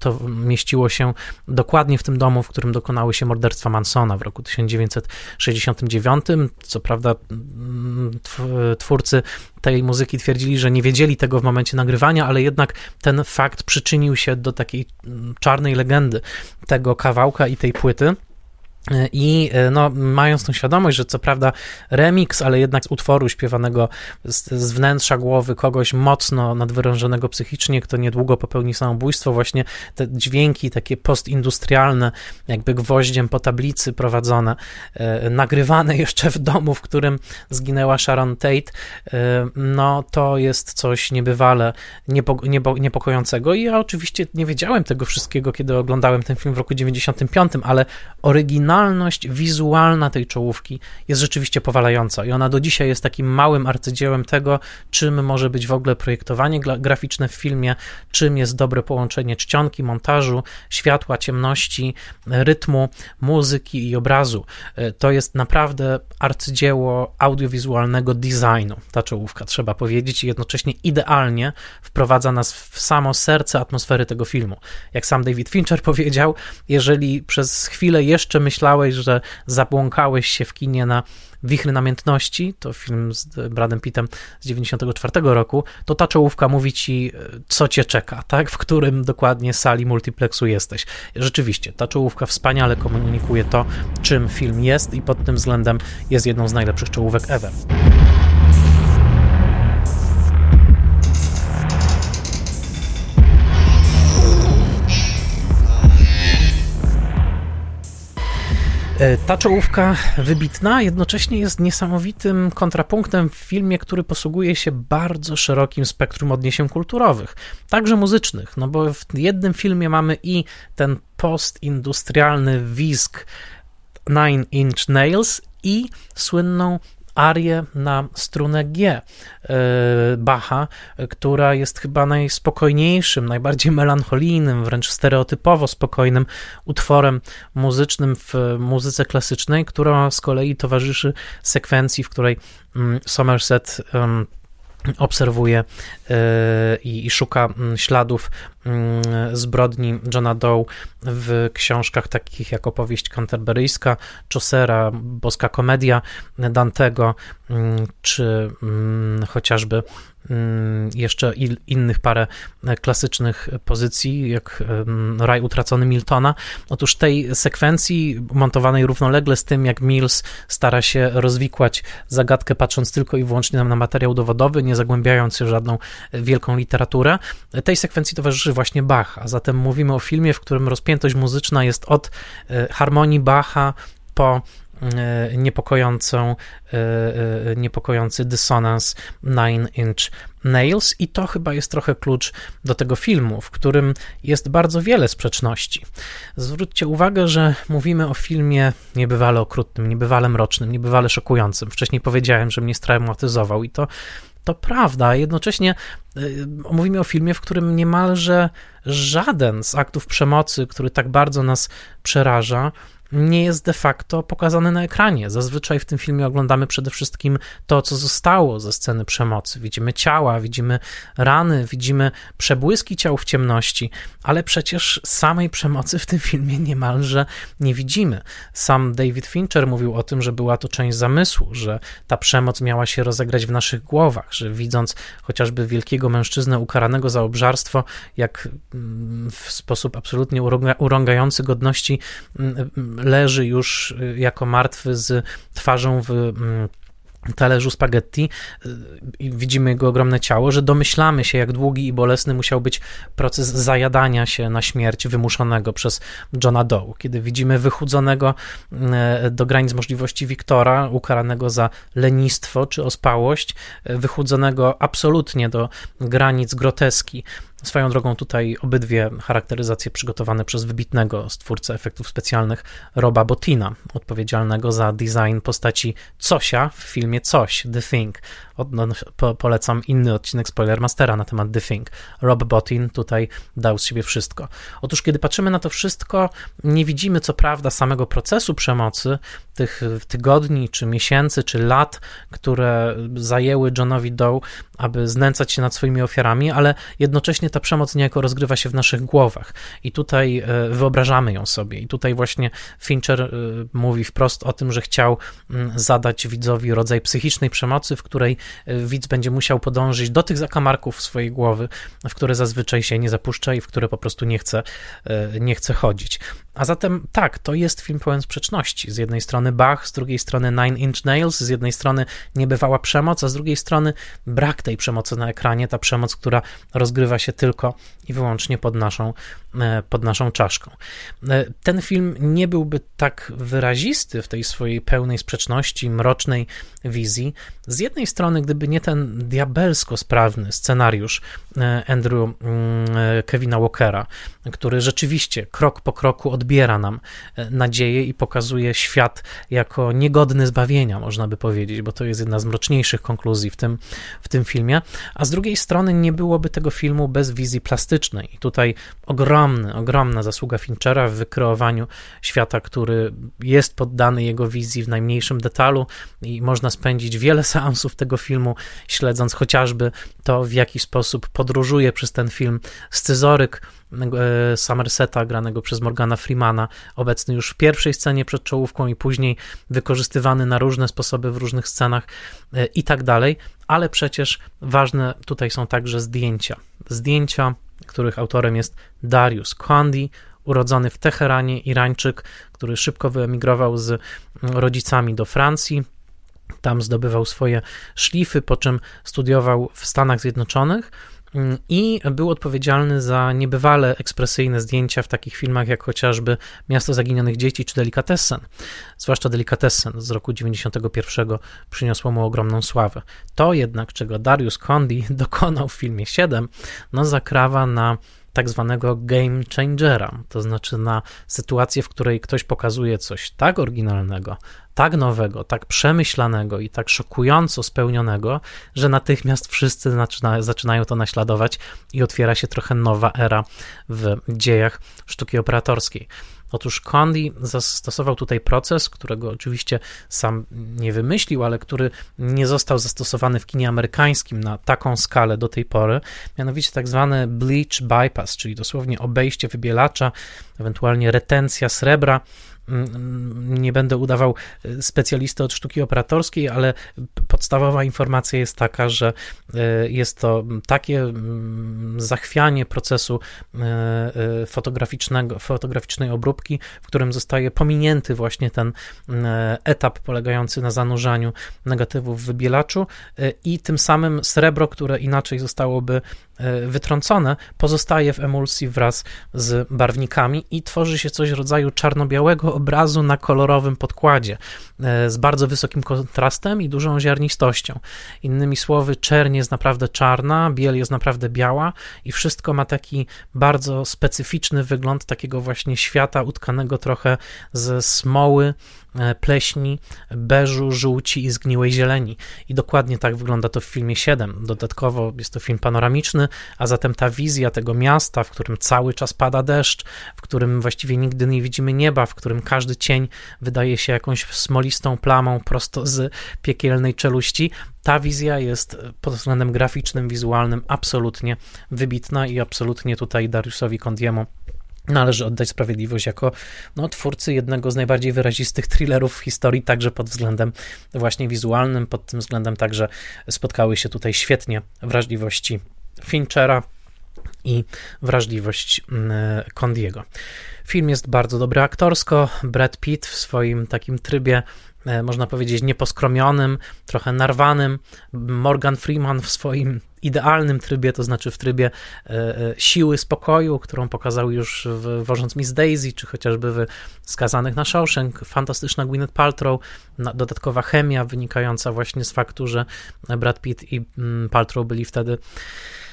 to mieściło się dokładnie w tym domu, w którym dokonały się morderstwa Mansona w roku 1969. Co prawda mm, twórcy tej muzyki twierdzili, że nie wiedzieli tego w momencie nagrywania, ale jednak ten fakt przyczynił się do takiej mm, czarnej legendy tego kawałka i tej płyty. I e, no, mając tą świadomość, że co prawda remix, ale jednak z utworu śpiewanego z, z, wnętrza głowy kogoś mocno nadwyrężonego psychicznie, kto niedługo popełni samobójstwo, właśnie te dźwięki takie postindustrialne, jakby gwoździem po tablicy prowadzone, e, nagrywane [laughs] jeszcze w domu, w którym zginęła Sharon Tate, e, no to jest coś niebywale niepo, niepokojącego. I ja oczywiście nie wiedziałem tego wszystkiego, kiedy oglądałem ten film w roku 95, ale oryginalnie oryginalność wizualna tej czołówki jest rzeczywiście powalająca i ona do dzisiaj jest takim małym arcydziełem tego, czym może być w ogóle projektowanie graficzne w filmie, czym jest dobre połączenie czcionki, montażu, światła, ciemności, rytmu, muzyki i obrazu. E, to jest naprawdę arcydzieło audiowizualnego designu, ta czołówka, trzeba powiedzieć, i jednocześnie idealnie wprowadza nas w samo serce atmosfery tego filmu. Jak sam David Fincher powiedział, jeżeli przez chwilę jeszcze myślałem, myślałeś, że zabłąkałeś się w kinie na Wichry Namiętności, to film z Bradem Pittem z 94 roku, to ta czołówka mówi ci, co cię czeka, tak? W którym dokładnie sali multiplexu jesteś. Rzeczywiście, ta czołówka wspaniale komunikuje to, czym film jest i pod tym względem jest jedną z najlepszych czołówek ever. Ta czołówka wybitna jednocześnie jest niesamowitym kontrapunktem w filmie, który posługuje się bardzo szerokim spektrum odniesień kulturowych, także muzycznych, no bo w jednym filmie mamy i ten postindustrialny wisk Nine Inch Nails i słynną arię na strunę G e, Bacha, która jest chyba najspokojniejszym, najbardziej melancholijnym, wręcz stereotypowo spokojnym utworem muzycznym w muzyce klasycznej, która z kolei towarzyszy sekwencji, w której mm, Somerset obserwuje e, i, szuka mm, śladów mm, zbrodni Johna Doe w książkach takich jak opowieść canterburyjska, Chaucera, Boska Komedia Dantego, mm, czy chociażby jeszcze innych parę klasycznych pozycji, jak Raj Utracony Miltona. Otóż tej sekwencji montowanej równolegle z tym, jak Mills stara się rozwikłać zagadkę, patrząc tylko i wyłącznie na materiał dowodowy, nie zagłębiając się w żadną wielką literaturę, tej sekwencji towarzyszy właśnie Bach, a zatem mówimy o filmie, w którym rozpiętość muzyczna jest od e, harmonii Bacha po E, niepokojącą, e, niepokojący dysonans Nine Inch Nails i to chyba jest trochę klucz do tego filmu, w którym jest bardzo wiele sprzeczności. Zwróćcie uwagę, że mówimy o filmie niebywale okrutnym, niebywale mrocznym, niebywale szokującym. Wcześniej powiedziałem, że mnie straumatyzował i to To prawda, jednocześnie mówimy o filmie, w którym niemalże żaden z aktów przemocy, który tak bardzo nas przeraża, nie jest de facto pokazany na ekranie. Zazwyczaj w tym filmie oglądamy przede wszystkim to, co zostało ze sceny przemocy. Widzimy ciała, widzimy rany, widzimy przebłyski ciał w ciemności, ale przecież samej przemocy w tym filmie niemalże nie widzimy. Sam David Fincher mówił o tym, że była to część zamysłu, że ta przemoc miała się rozegrać w naszych głowach, że widząc chociażby wielkiego mężczyznę ukaranego za obżarstwo, jak mm, w sposób absolutnie urągający godności mm, leży już y, jako martwy z twarzą w mm, talerzu spaghetti y, i widzimy jego ogromne ciało, że domyślamy się, jak długi i bolesny musiał być proces zajadania się na śmierć wymuszonego przez Johna Doe. Kiedy widzimy wychudzonego y, do granic możliwości Wiktora, ukaranego za lenistwo czy ospałość, wychudzonego absolutnie do granic groteski Swoją drogą tutaj obydwie charakteryzacje przygotowane przez wybitnego stwórcę efektów specjalnych Roba Bottina, odpowiedzialnego za design postaci Cosia w filmie Coś, The Thing. Po, polecam inny odcinek Spoilermastera na temat The Thing. Rob Bottin tutaj dał z siebie wszystko. Otóż kiedy patrzymy na to wszystko, nie widzimy co prawda samego procesu przemocy, tych tygodni, czy miesięcy, czy lat, które zajęły Johnowi Doe, aby znęcać się nad swoimi ofiarami, ale jednocześnie ta przemoc niejako rozgrywa się w naszych głowach i tutaj e, wyobrażamy ją sobie. I tutaj właśnie Fincher e, mówi wprost o tym, że chciał mm, zadać widzowi rodzaj psychicznej przemocy, w której widz będzie musiał podążyć do tych zakamarków swojej głowy, w które zazwyczaj się nie zapuszcza i w które po prostu nie chce, nie chce chodzić. A zatem tak, to jest film pełen sprzeczności. Z jednej strony Bach, z drugiej strony Nine Inch Nails, z jednej strony niebywała przemoc, a z drugiej strony brak tej przemocy na ekranie, ta przemoc, która rozgrywa się tylko i wyłącznie pod naszą, e, pod naszą czaszką. E, ten film nie byłby tak wyrazisty w tej swojej pełnej sprzeczności, mrocznej wizji. Z jednej strony, gdyby nie ten diabelsko sprawny scenariusz e, Andrew mm, Kevina Walkera, który rzeczywiście krok po kroku odbiera nam nadzieję i pokazuje świat jako niegodny zbawienia, można by powiedzieć, bo to jest jedna z mroczniejszych konkluzji w tym, w tym filmie, a z drugiej strony nie byłoby tego filmu bez wizji plastycznej. I tutaj ogromny, ogromna zasługa Finchera w wykreowaniu świata, który jest poddany jego wizji w najmniejszym detalu i można spędzić wiele seansów tego filmu, śledząc chociażby to, w jaki sposób podróżuje przez ten film scyzoryk e, Somerseta, granego przez Morgana Freemana, obecny już w pierwszej scenie przed czołówką i później wykorzystywany na różne sposoby w różnych scenach e, i tak dalej, ale przecież ważne tutaj są także zdjęcia. Zdjęcia, których autorem jest Darius Kondi, urodzony w Teheranie, Irańczyk, który szybko wyemigrował z rodzicami do Francji. Tam zdobywał swoje szlify, po czym studiował w Stanach Zjednoczonych Mm, i był odpowiedzialny za niebywale ekspresyjne zdjęcia w takich filmach jak chociażby Miasto Zaginionych Dzieci czy Delikatessen. Zwłaszcza Delikatessen z roku 91 przyniosło mu ogromną sławę. To jednak, czego Darius Condi [laughs] dokonał w filmie 7, no zakrawa na tak zwanego game changera, to znaczy na sytuację, w której ktoś pokazuje coś tak oryginalnego, tak nowego, tak przemyślanego i tak szokująco spełnionego, że natychmiast wszyscy zaczyna, zaczynają to naśladować i otwiera się trochę nowa era w dziejach sztuki operatorskiej. Otóż Condi zastosował tutaj proces, którego oczywiście sam nie wymyślił, ale który nie został zastosowany w kinie amerykańskim na taką skalę do tej pory, mianowicie tak zwany bleach bypass, czyli dosłownie obejście wybielacza, ewentualnie retencja srebra nie będę udawał e, specjalisty od sztuki operatorskiej, ale podstawowa informacja jest taka, że e, jest to takie mm, zachwianie procesu e, fotograficznego, fotograficznej obróbki, w którym zostaje pominięty właśnie ten etap polegający na zanurzaniu negatywów w wybielaczu i tym samym srebro, które inaczej zostałoby wytrącone, pozostaje w emulsji wraz z barwnikami i tworzy się coś w rodzaju czarno-białego obrazu na kolorowym podkładzie e, z bardzo wysokim kontrastem i dużą ziarnistością. Innymi słowy, czerń jest naprawdę czarna, biel jest naprawdę biała i wszystko ma taki bardzo specyficzny wygląd takiego właśnie świata utkanego trochę ze smoły e, pleśni, beżu, żółci i zgniłej zieleni. I dokładnie tak wygląda to w filmie 7. Dodatkowo jest to film panoramiczny, a zatem ta wizja tego miasta, w którym cały czas pada deszcz, w którym właściwie nigdy nie widzimy nieba, w którym każdy cień wydaje się jakąś smolistą plamą prosto z piekielnej czeluści, ta wizja jest pod względem graficznym, wizualnym absolutnie wybitna i absolutnie tutaj Dariusowi Kondiemu należy oddać sprawiedliwość jako no, twórcy jednego z najbardziej wyrazistych thrillerów w historii, także pod względem właśnie wizualnym, pod tym względem także spotkały się tutaj świetnie wrażliwości Finchera i wrażliwość Condiego. Mm, Film jest bardzo dobry aktorsko. Brad Pitt w swoim takim trybie E, można powiedzieć, nieposkromionym, trochę narwanym. Morgan Freeman w swoim idealnym trybie, to znaczy w trybie e, e, siły spokoju, którą pokazał już w Wożąc Miss Daisy, czy chociażby w Skazanych na Shawshank. Fantastyczna Gwyneth Paltrow, dodatkowa chemia wynikająca właśnie z faktu, że Brad Pitt i mm, Paltrow byli wtedy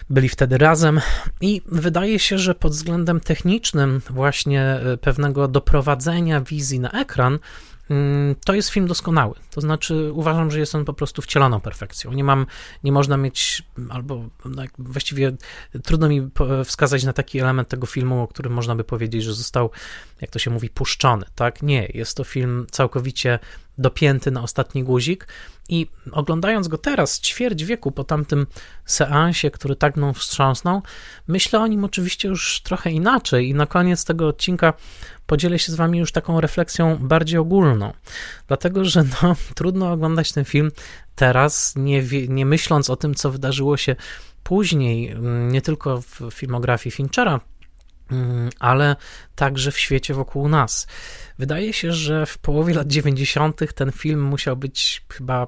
byli wtedy razem i wydaje się, że pod względem technicznym właśnie pewnego doprowadzenia wizji na ekran to jest film doskonały. To znaczy, uważam, że jest on po prostu wcieloną perfekcją. Nie mam, nie można mieć, albo no, właściwie trudno mi wskazać na taki element tego filmu, o którym można by powiedzieć, że został, jak to się mówi, puszczony. Tak? Nie, jest to film całkowicie dopięty na ostatni guzik i oglądając go teraz, ćwierć wieku po tamtym seansie, który tak mną wstrząsnął, myślę o nim oczywiście już trochę inaczej i na koniec tego odcinka podzielę się z wami już taką refleksją bardziej ogólną, dlatego że no, [laughs] trudno oglądać ten film teraz, nie, nie myśląc o tym, co wydarzyło się później, mm, nie tylko w filmografii Finchera, ale także w świecie wokół nas. Wydaje się, że w połowie lat 90. ten film musiał być chyba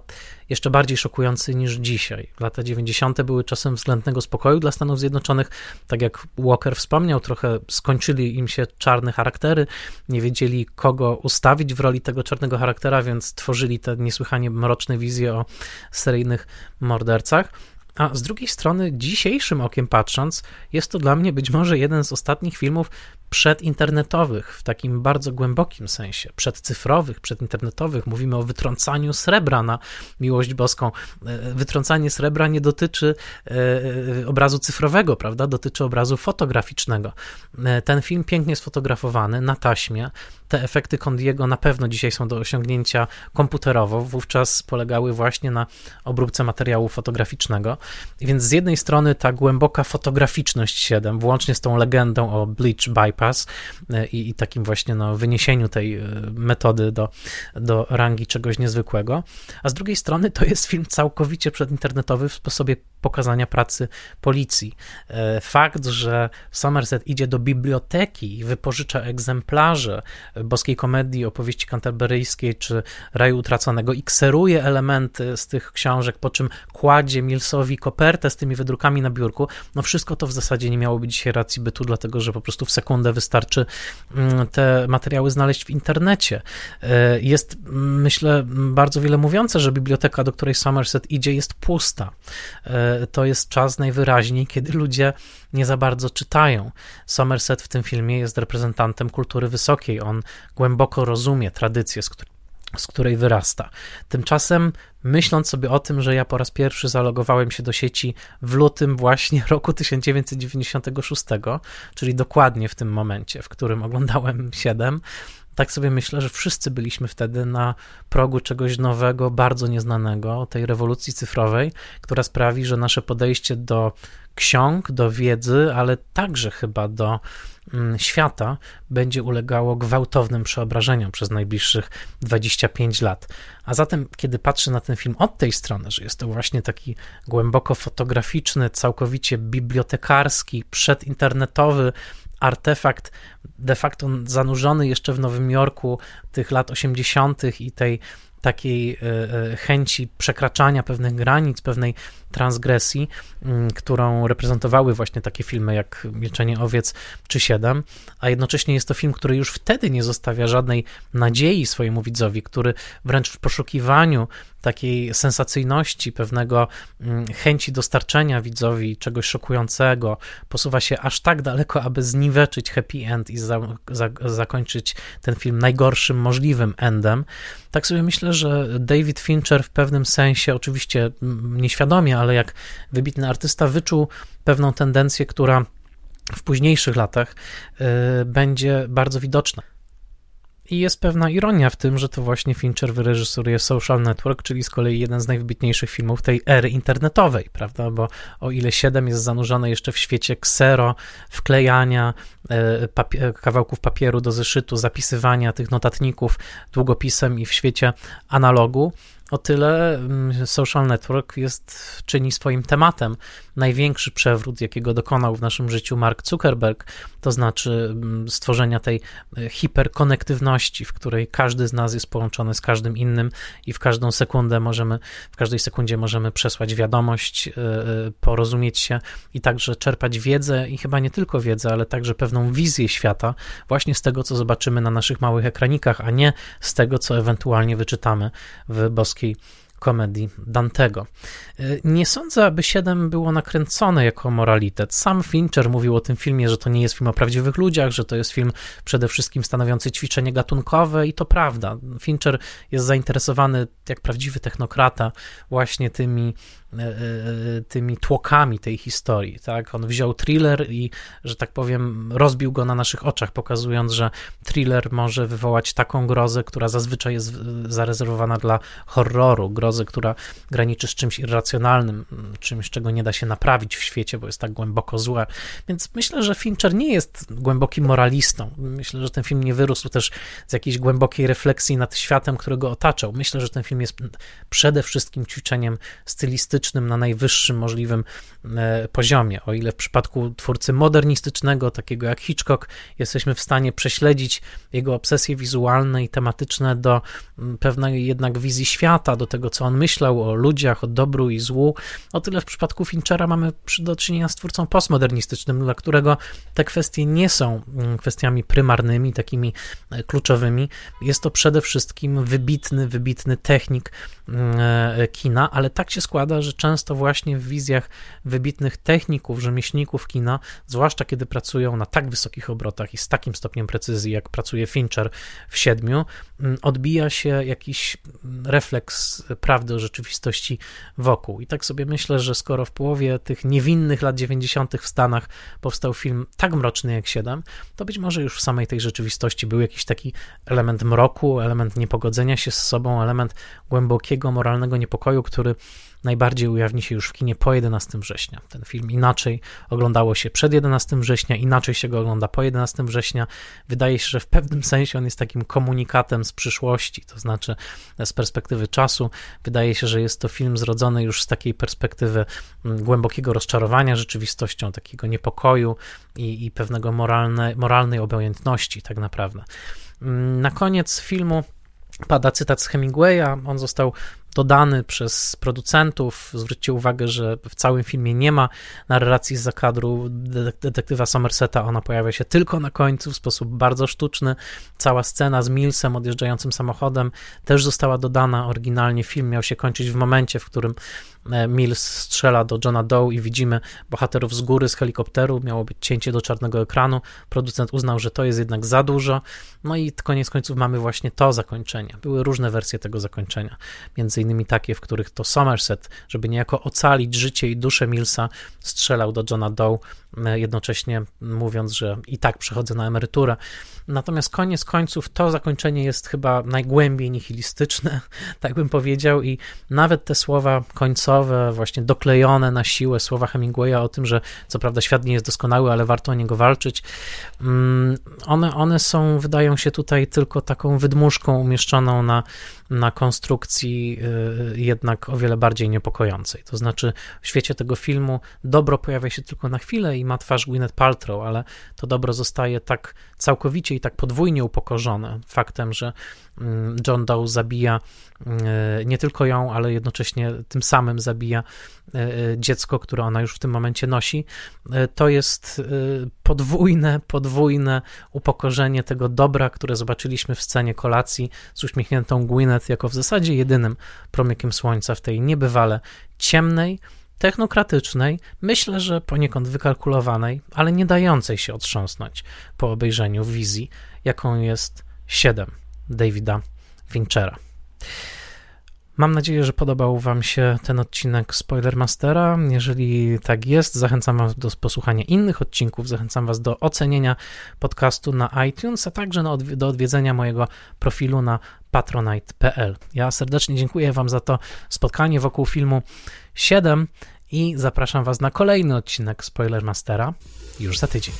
jeszcze bardziej szokujący niż dzisiaj. Lata 90. były czasem względnego spokoju dla Stanów Zjednoczonych. Tak jak Walker wspomniał, trochę skończyli im się czarne charaktery, nie wiedzieli kogo ustawić w roli tego czarnego charaktera, więc tworzyli te niesłychanie mroczne wizje o seryjnych mordercach. A z drugiej strony, dzisiejszym okiem patrząc, jest to dla mnie być może jeden z ostatnich filmów przedinternetowych w takim bardzo głębokim sensie, przedcyfrowych, przedinternetowych. Mówimy o wytrącaniu srebra na miłość boską. E, wytrącanie srebra nie dotyczy e, e, obrazu cyfrowego, prawda? Dotyczy obrazu fotograficznego. Ten film pięknie sfotografowany na taśmie. Te efekty Condiego na pewno dzisiaj są do osiągnięcia komputerowo. Wówczas polegały właśnie na obróbce materiału fotograficznego. Więc z jednej strony ta głęboka fotograficzność 7, włącznie z tą legendą o Bleach by bypass e, i, i takim właśnie no, wyniesieniu tej e, metody do, do rangi czegoś niezwykłego. A z drugiej strony to jest film całkowicie przedinternetowy w sposobie pokazania pracy policji. E, fakt, że Somerset idzie do biblioteki i wypożycza egzemplarze boskiej komedii, opowieści kanterberyjskiej czy Raju Utraconego i kseruje elementy z tych książek, po czym kładzie Millsowi kopertę z tymi wydrukami na biurku, no wszystko to w zasadzie nie miałoby dzisiaj racji bytu, dlatego że po prostu w sekundę wystarczy mm, te materiały znaleźć w internecie. E, jest, myślę, bardzo wiele mówiące, że biblioteka, do której Somerset idzie, jest pusta. E, to jest czas najwyraźniej, kiedy ludzie nie za bardzo czytają. Somerset w tym filmie jest reprezentantem kultury wysokiej. On głęboko rozumie tradycję, z, z której wyrasta. Tymczasem, myśląc sobie o tym, że ja po raz pierwszy zalogowałem się do sieci w lutym właśnie [laughs] roku 1996, czyli dokładnie w tym momencie, w którym oglądałem 7, tak sobie myślę, że wszyscy byliśmy wtedy na progu czegoś nowego, bardzo nieznanego, tej rewolucji cyfrowej, która sprawi, że nasze podejście do ksiąg, do wiedzy, ale także chyba do mm, świata będzie ulegało gwałtownym przeobrażeniom przez najbliższych 25 lat. A zatem, kiedy patrzę na ten film od tej strony, że jest to właśnie taki głęboko fotograficzny, całkowicie bibliotekarski, przedinternetowy artefakt de facto zanurzony jeszcze w Nowym Jorku tych lat 80. i tej takiej e, e, chęci przekraczania pewnych granic, pewnej transgresji, mm, którą reprezentowały właśnie takie filmy jak Milczenie Owiec czy Siedem, a jednocześnie jest to film, który już wtedy nie zostawia żadnej nadziei swojemu widzowi, który wręcz w poszukiwaniu takiej sensacyjności, pewnego mm, chęci dostarczenia widzowi czegoś szokującego, posuwa się aż tak daleko, aby zniweczyć happy end i za, za, zakończyć ten film najgorszym możliwym endem. Tak sobie myślę, że David Fincher w pewnym sensie, oczywiście mm, ale jak wybitny artysta, wyczuł pewną tendencję, która w późniejszych latach y, będzie bardzo widoczna. I jest pewna ironia w tym, że to właśnie Fincher wyreżyseruje Social Network, czyli z kolei jeden z najwybitniejszych filmów tej ery internetowej, prawda? Bo o ile 7 jest zanurzone jeszcze w świecie ksero, wklejania papier, kawałków papieru do zeszytu, zapisywania tych notatników długopisem i w świecie analogu, o tyle mm, social network jest, czyni swoim tematem. Największy przewrót, jakiego dokonał w naszym życiu Mark Zuckerberg, to znaczy mm, stworzenia tej e, hiperkonektywności, w której każdy z nas jest połączony z każdym innym i w każdą sekundę możemy, w każdej sekundzie możemy przesłać wiadomość, e, e, porozumieć się i także czerpać wiedzę i chyba nie tylko wiedzę, ale także pewną wizję świata właśnie z tego, co zobaczymy na naszych małych ekranikach, a nie z tego, co ewentualnie wyczytamy w boskiej komedii Dantego. Y, nie sądzę, aby 7 było nakręcone jako moralitet. Sam Fincher mówił o tym filmie, że to nie jest film o prawdziwych ludziach, że to jest film przede wszystkim stanowiący ćwiczenie gatunkowe i to prawda. Fincher jest zainteresowany, jak prawdziwy technokrata, właśnie tymi E, e, tymi tłokami tej historii. Tak? On wziął thriller i, że tak powiem, rozbił go na naszych oczach, pokazując, że thriller może wywołać taką grozę, która zazwyczaj jest zarezerwowana dla horroru, grozę, która graniczy z czymś irracjonalnym, czymś, czego nie da się naprawić w świecie, bo jest tak głęboko złe. Więc myślę, że Fincher nie jest głębokim moralistą. Myślę, że ten film nie wyrósł też z jakiejś głębokiej refleksji nad światem, którego otaczał. Myślę, że ten film jest przede wszystkim ćwiczeniem stylistycznym, na najwyższym możliwym e, poziomie. O ile w przypadku twórcy modernistycznego, takiego jak Hitchcock, jesteśmy w stanie prześledzić jego obsesje wizualne i tematyczne do pewnej jednak wizji świata, do tego, co on myślał o ludziach, o dobru i złu, o tyle w przypadku Finchera mamy do czynienia z twórcą postmodernistycznym, dla którego te kwestie nie są kwestiami prymarnymi, takimi e, kluczowymi. Jest to przede wszystkim wybitny, wybitny technik e, kina, ale tak się składa, że często właśnie w wizjach wybitnych techników, rzemieślników kina, zwłaszcza kiedy pracują na tak wysokich obrotach i z takim stopniem precyzji, jak pracuje Fincher w siedmiu, mm, odbija się jakiś refleks prawdy o rzeczywistości wokół. I tak sobie myślę, że skoro w połowie tych niewinnych lat 90. w Stanach powstał film tak mroczny jak Siedem, to być może już w samej tej rzeczywistości był jakiś taki element mroku, element niepogodzenia się z sobą, element głębokiego moralnego niepokoju, który najbardziej ujawni się już w kinie po 11 września. Ten film inaczej oglądało się przed 11 września, inaczej się go ogląda po 11 września. Wydaje się, że w pewnym sensie on jest takim komunikatem z przyszłości, to znaczy z perspektywy czasu. Wydaje się, że jest to film zrodzony już z takiej perspektywy mm, głębokiego rozczarowania rzeczywistością, takiego niepokoju i, i pewnego moralne, moralnej obojętności, tak naprawdę. Mm, na koniec filmu pada cytat z Hemingwaya. On został dodany przez producentów. Zwróćcie uwagę, że w całym filmie nie ma narracji z zakadru detektywa Somerseta. Ona pojawia się tylko na końcu w sposób bardzo sztuczny. Cała scena z Millsem odjeżdżającym samochodem też została dodana. Oryginalnie film miał się kończyć w momencie, w którym Mills strzela do Johna Doe i widzimy bohaterów z góry, z helikopteru. Miało być cięcie do czarnego ekranu. Producent uznał, że to jest jednak za dużo. No i koniec końców mamy właśnie to zakończenie. Były różne wersje tego zakończenia. Między innymi takie, w których to Somerset, żeby niejako ocalić życie i duszę Millsa, strzelał do Johna Doe, e, jednocześnie mówiąc, że i tak przechodzę na emeryturę. Natomiast koniec końców to zakończenie jest chyba najgłębiej nihilistyczne, [laughs] tak bym powiedział, i nawet te słowa końcowe, właśnie doklejone na siłę, słowa Hemingwaya o tym, że co prawda świat nie jest doskonały, ale warto o niego walczyć, mm, one, one są, wydają się tutaj tylko taką wydmuszką umieszczoną na, na konstrukcji jednak o wiele bardziej niepokojącej. To znaczy, w świecie tego filmu dobro pojawia się tylko na chwilę i ma twarz Gwyneth Paltrow, ale to dobro zostaje tak całkowicie i tak podwójnie upokorzone faktem, że mm, John Doe zabija nie tylko ją, ale jednocześnie tym samym zabija dziecko, które ona już w tym momencie nosi. To jest podwójne, podwójne upokorzenie tego dobra, które zobaczyliśmy w scenie kolacji z uśmiechniętą Gwyneth jako w zasadzie jedynym promykiem słońca w tej niebywale ciemnej, technokratycznej, myślę, że poniekąd wykalkulowanej, ale nie dającej się otrząsnąć po obejrzeniu wizji, jaką jest 7 Davida Finchera. Mam nadzieję, że podobał Wam się ten odcinek Spoilermastera. Jeżeli tak jest, zachęcam Was do posłuchania innych odcinków, zachęcam Was do ocenienia podcastu na iTunes, a także do odwiedzenia mojego profilu na patronite.pl. Ja serdecznie dziękuję Wam za to spotkanie wokół filmu 7 i zapraszam Was na kolejny odcinek Spoilermastera już za tydzień.